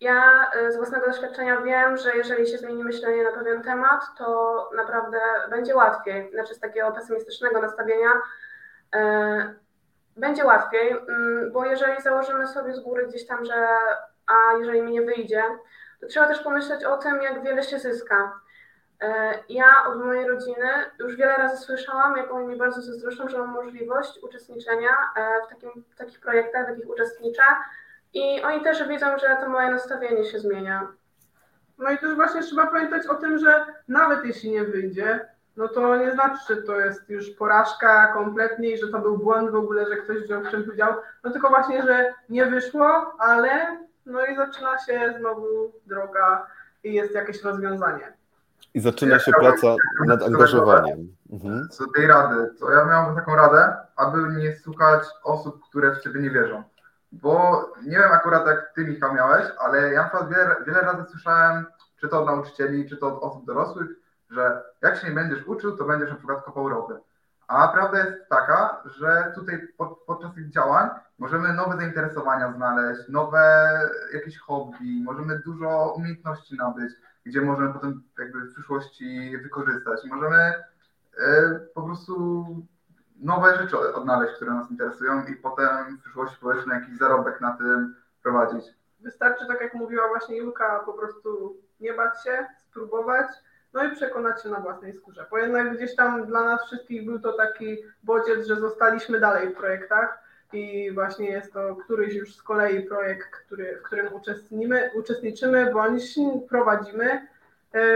Ja e, z własnego doświadczenia wiem, że jeżeli się zmieni myślenie na pewien temat, to naprawdę będzie łatwiej. Znaczy z takiego pesymistycznego nastawienia e, będzie łatwiej, mm, bo jeżeli założymy sobie z góry gdzieś tam, że a jeżeli mi nie wyjdzie, to trzeba też pomyśleć o tym, jak wiele się zyska. E, Ja od mojej rodziny już wiele razy słyszałam, jak oni mi bardzo zazdroszczą, że mam możliwość uczestniczenia e, w, takim, takich projektach, w jakich uczestniczę. I oni też widzą, że to moje nastawienie się zmienia. No i też właśnie trzeba pamiętać o tym, że nawet jeśli nie wyjdzie, no to nie znaczy, że to jest już porażka kompletnie i że to był błąd w ogóle, że ktoś wziął w czymś udział, no tylko właśnie, że nie wyszło, ale no i zaczyna się znowu droga i jest jakieś rozwiązanie. I zaczyna się praca nad angażowaniem. Mhm. Co tej rady, to ja miałbym taką radę, aby nie słuchać osób, które w ciebie nie wierzą. Bo nie wiem akurat jak ty Michał miałeś, ale ja na przykład wiele, wiele razy słyszałem, czy to od nauczycieli, czy to od osób dorosłych, że jak się nie będziesz uczył, to będziesz na przykład kopał rowy. A prawda jest taka, że tutaj pod, podczas tych działań możemy nowe zainteresowania znaleźć, nowe jakieś hobby, możemy dużo umiejętności nabyć, gdzie możemy potem jakby w przyszłości wykorzystać. Możemy e, po prostu nowe rzeczy odnaleźć, które nas interesują i potem w przyszłości powiedzmy jakiś zarobek na tym prowadzić. Wystarczy, tak jak mówiła właśnie Julka, po prostu nie bać się, spróbować, no i przekonać się na własnej skórze. Bo jednak gdzieś tam dla nas wszystkich był to taki bodziec, że zostaliśmy dalej w projektach i właśnie jest to któryś już z kolei projekt, który, w którym uczestnimy, uczestniczymy bądź prowadzimy.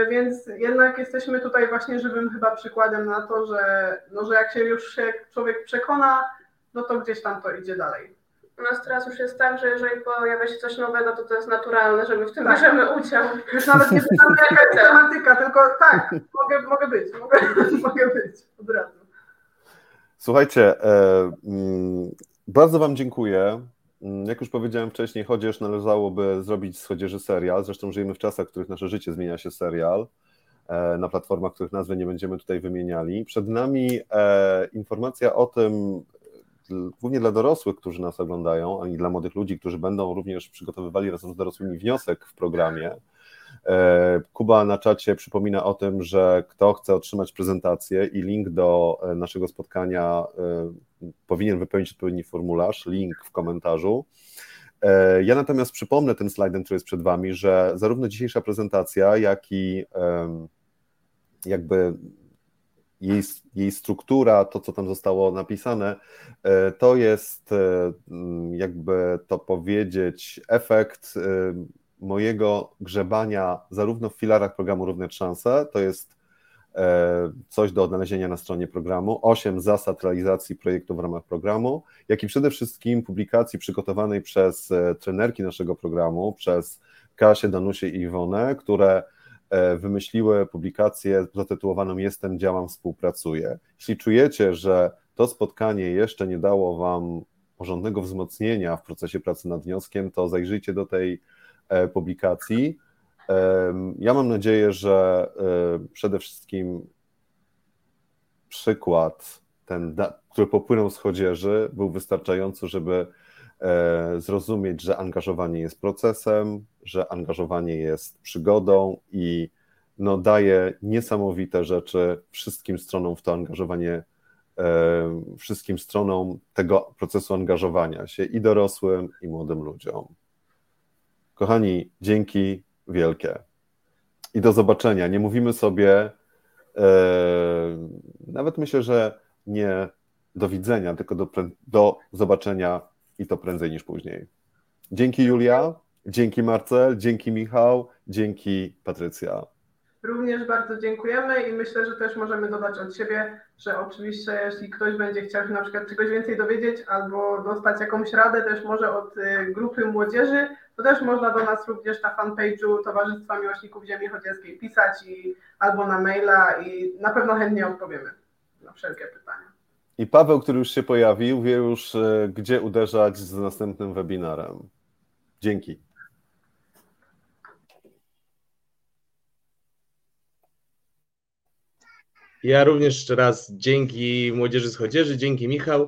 Więc jednak jesteśmy tutaj właśnie żywym chyba przykładem na to, że, no, że jak się już się człowiek przekona, no to gdzieś tam to idzie dalej. U nas teraz już jest tak, że jeżeli pojawia się coś nowego, to to jest naturalne, że my w tym tak. bierzemy udział. Już nawet nie pytamy jaka jest tematyka, tylko tak, mogę, mogę być, mogę, mogę być od razu. Słuchajcie, e, mm, bardzo Wam dziękuję. Mm, jak już powiedziałem wcześniej, chociaż należałoby zrobić z chodzieży serial. Zresztą żyjemy w czasach, w których nasze życie zmienia się serial e, na platformach, których nazwy nie będziemy tutaj wymieniali. Przed nami e, informacja o tym, głównie dla dorosłych, którzy nas oglądają, ani dla młodych ludzi, którzy będą również przygotowywali razem z dorosłymi wniosek w programie. E, Kuba na czacie przypomina o tym, że kto chce otrzymać prezentację i link do e, naszego spotkania e, powinien wypełnić odpowiedni formularz, link w komentarzu. Ja natomiast przypomnę tym slajdem, który jest przed Wami, że zarówno dzisiejsza prezentacja, jak i jakby jej, jej struktura, to co tam zostało napisane, to jest jakby to powiedzieć efekt mojego grzebania zarówno w filarach programu Równe Szanse, to jest coś do odnalezienia na stronie programu, osiem zasad realizacji projektu w ramach programu, jak i przede wszystkim publikacji przygotowanej przez trenerki naszego programu, przez Kasię, Danusię i Iwonę, które E, wymyśliły publikację zatytułowaną Jestem, działam, współpracuję. Jeśli czujecie, że to spotkanie jeszcze nie dało Wam porządnego wzmocnienia w procesie pracy nad wnioskiem, to zajrzyjcie do tej e, publikacji. Ja mam nadzieję, że e, przede wszystkim przykład, ten, który popłynął z chodzieży, był wystarczający, żeby E, zrozumieć, że angażowanie jest procesem, że angażowanie jest przygodą i no, daje niesamowite rzeczy wszystkim stronom w to angażowanie, e, wszystkim stronom tego procesu angażowania się i dorosłym, i młodym ludziom. Kochani, dzięki wielkie. I do zobaczenia. Nie mówimy sobie, e, nawet myślę, że nie do widzenia, tylko do, do zobaczenia i to prędzej niż później. Dzięki Julia, dzięki Marcel, dzięki Michał, dzięki Patrycja. Również bardzo dziękujemy i myślę, że też możemy dodać od siebie, że oczywiście jeśli ktoś będzie chciał się na przykład czegoś więcej dowiedzieć albo dostać jakąś radę też może od y, grupy młodzieży, to też można do nas również na fanpage'u Towarzystwa Miłośników Ziemi Chodzielskiej pisać i, albo na maila i na pewno chętnie odpowiemy na wszelkie pytania. I Paweł, który już się pojawił, wie już, e, gdzie uderzać z następnym webinarem. Dzięki. Ja również jeszcze raz dzięki Młodzieży z Chodzieży, dzięki Michał,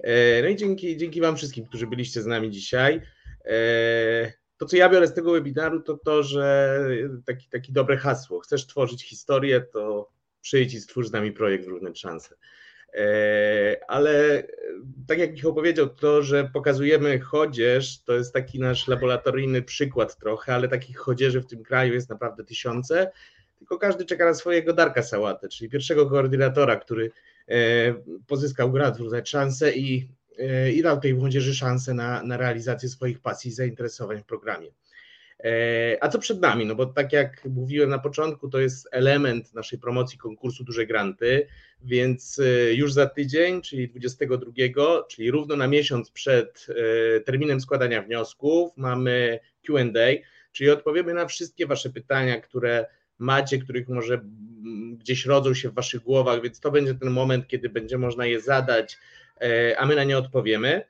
e, no i dzięki, dzięki Wam wszystkim, którzy byliście z nami dzisiaj. E, to, co ja biorę z tego webinaru, to to, że taki, takie dobre hasło. Chcesz tworzyć historię, to przyjdź i stwórz z nami projekt Równe Szanse. E, ale tak jak Michał powiedział, to, że pokazujemy chodzież, to jest taki nasz laboratoryjny przykład trochę, ale takich chodzieży w tym kraju jest naprawdę tysiące, tylko każdy czeka na swojego Darka Sałatę, czyli pierwszego koordynatora, który e, pozyskał grant, uznać szansę i, i dał tej młodzieży szansę na, na realizację swoich pasji i zainteresowań w programie. E, a co przed nami? No bo tak jak mówiłem na początku, to jest element naszej promocji konkursu Duże Granty, więc e, już za tydzień, czyli 22, czyli równo na miesiąc przed e, terminem składania wniosków, mamy QA, czyli odpowiemy na wszystkie Wasze pytania, które macie, których może gdzieś rodzą się w Waszych głowach, więc to będzie ten moment, kiedy będzie można je zadać, a my na nie odpowiemy.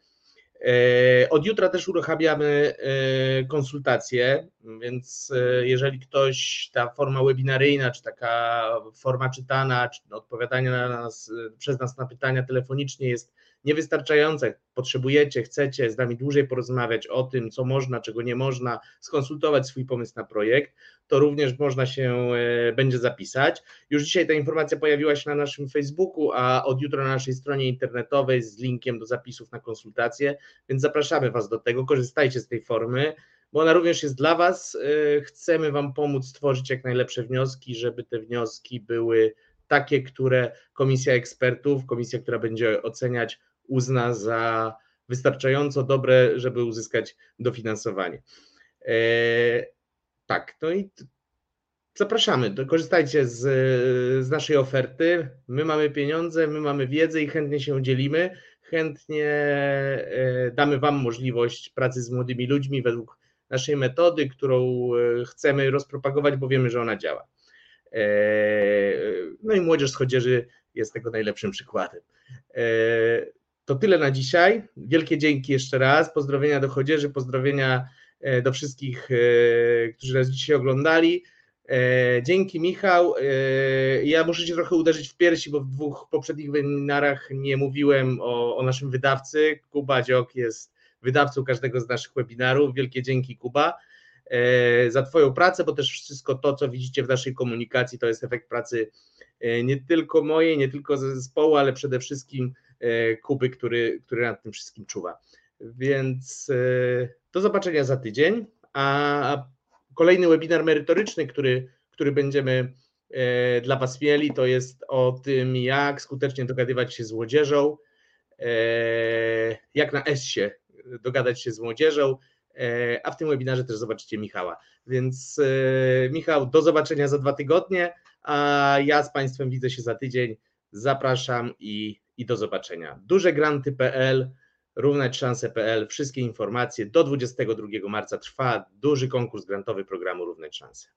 E, od jutra też uruchamiamy e, konsultacje, więc e, jeżeli ktoś, ta forma webinaryjna, czy taka forma czytana, czy odpowiadania na nas, przez nas na pytania telefonicznie jest niewystarczająca, potrzebujecie, chcecie z nami dłużej porozmawiać o tym, co można, czego nie można, skonsultować swój pomysł na projekt, to również można się będzie zapisać. Już dzisiaj ta informacja pojawiła się na naszym Facebooku, a od jutra na naszej stronie internetowej z linkiem do zapisów na konsultacje, więc zapraszamy Was do tego, korzystajcie z tej formy bo ona również jest dla Was. Chcemy Wam pomóc stworzyć jak najlepsze wnioski, żeby te wnioski były takie, które komisja ekspertów, komisja, która będzie oceniać, uzna za wystarczająco dobre, żeby uzyskać dofinansowanie. E, tak, no i zapraszamy, korzystajcie z, z naszej oferty. My mamy pieniądze, my mamy wiedzę i chętnie się dzielimy. Chętnie e, damy Wam możliwość pracy z młodymi ludźmi według naszej metody, którą e, chcemy rozpropagować, bo wiemy, że ona działa. No i młodzież z chodzieży jest tego najlepszym przykładem. To tyle na dzisiaj. Wielkie dzięki jeszcze raz. Pozdrowienia do chodzieży, pozdrowienia do wszystkich, którzy nas dzisiaj oglądali. E, dzięki Michał. E, ja muszę Cię trochę uderzyć w piersi, bo w dwóch poprzednich webinarach nie mówiłem o, o naszym wydawcy. Kuba Dziok jest wydawcą każdego z naszych webinarów. Wielkie dzięki Kuba e, za Twoją pracę, bo też wszystko to, co widzicie w naszej komunikacji, to jest efekt pracy nie tylko mojej, nie tylko zespołu, ale przede wszystkim Kuby, który, który nad tym wszystkim czuwa. Więc do zobaczenia za tydzień. A Kolejny webinar merytoryczny, który, który będziemy e, dla Was mieli, to jest o tym, jak skutecznie dogadywać się z młodzieżą, e, jak na S-ie dogadać się z młodzieżą, e, a w tym webinarze też zobaczycie Michała. Więc Michał, do zobaczenia za dwa tygodnie, a ja z Państwem widzę się za tydzień. Zapraszam i, i do zobaczenia. Dużegranty.pl równeczszanse.pl. Wszystkie informacje do 22 marca trwa duży konkurs grantowy programu Równe Szanse.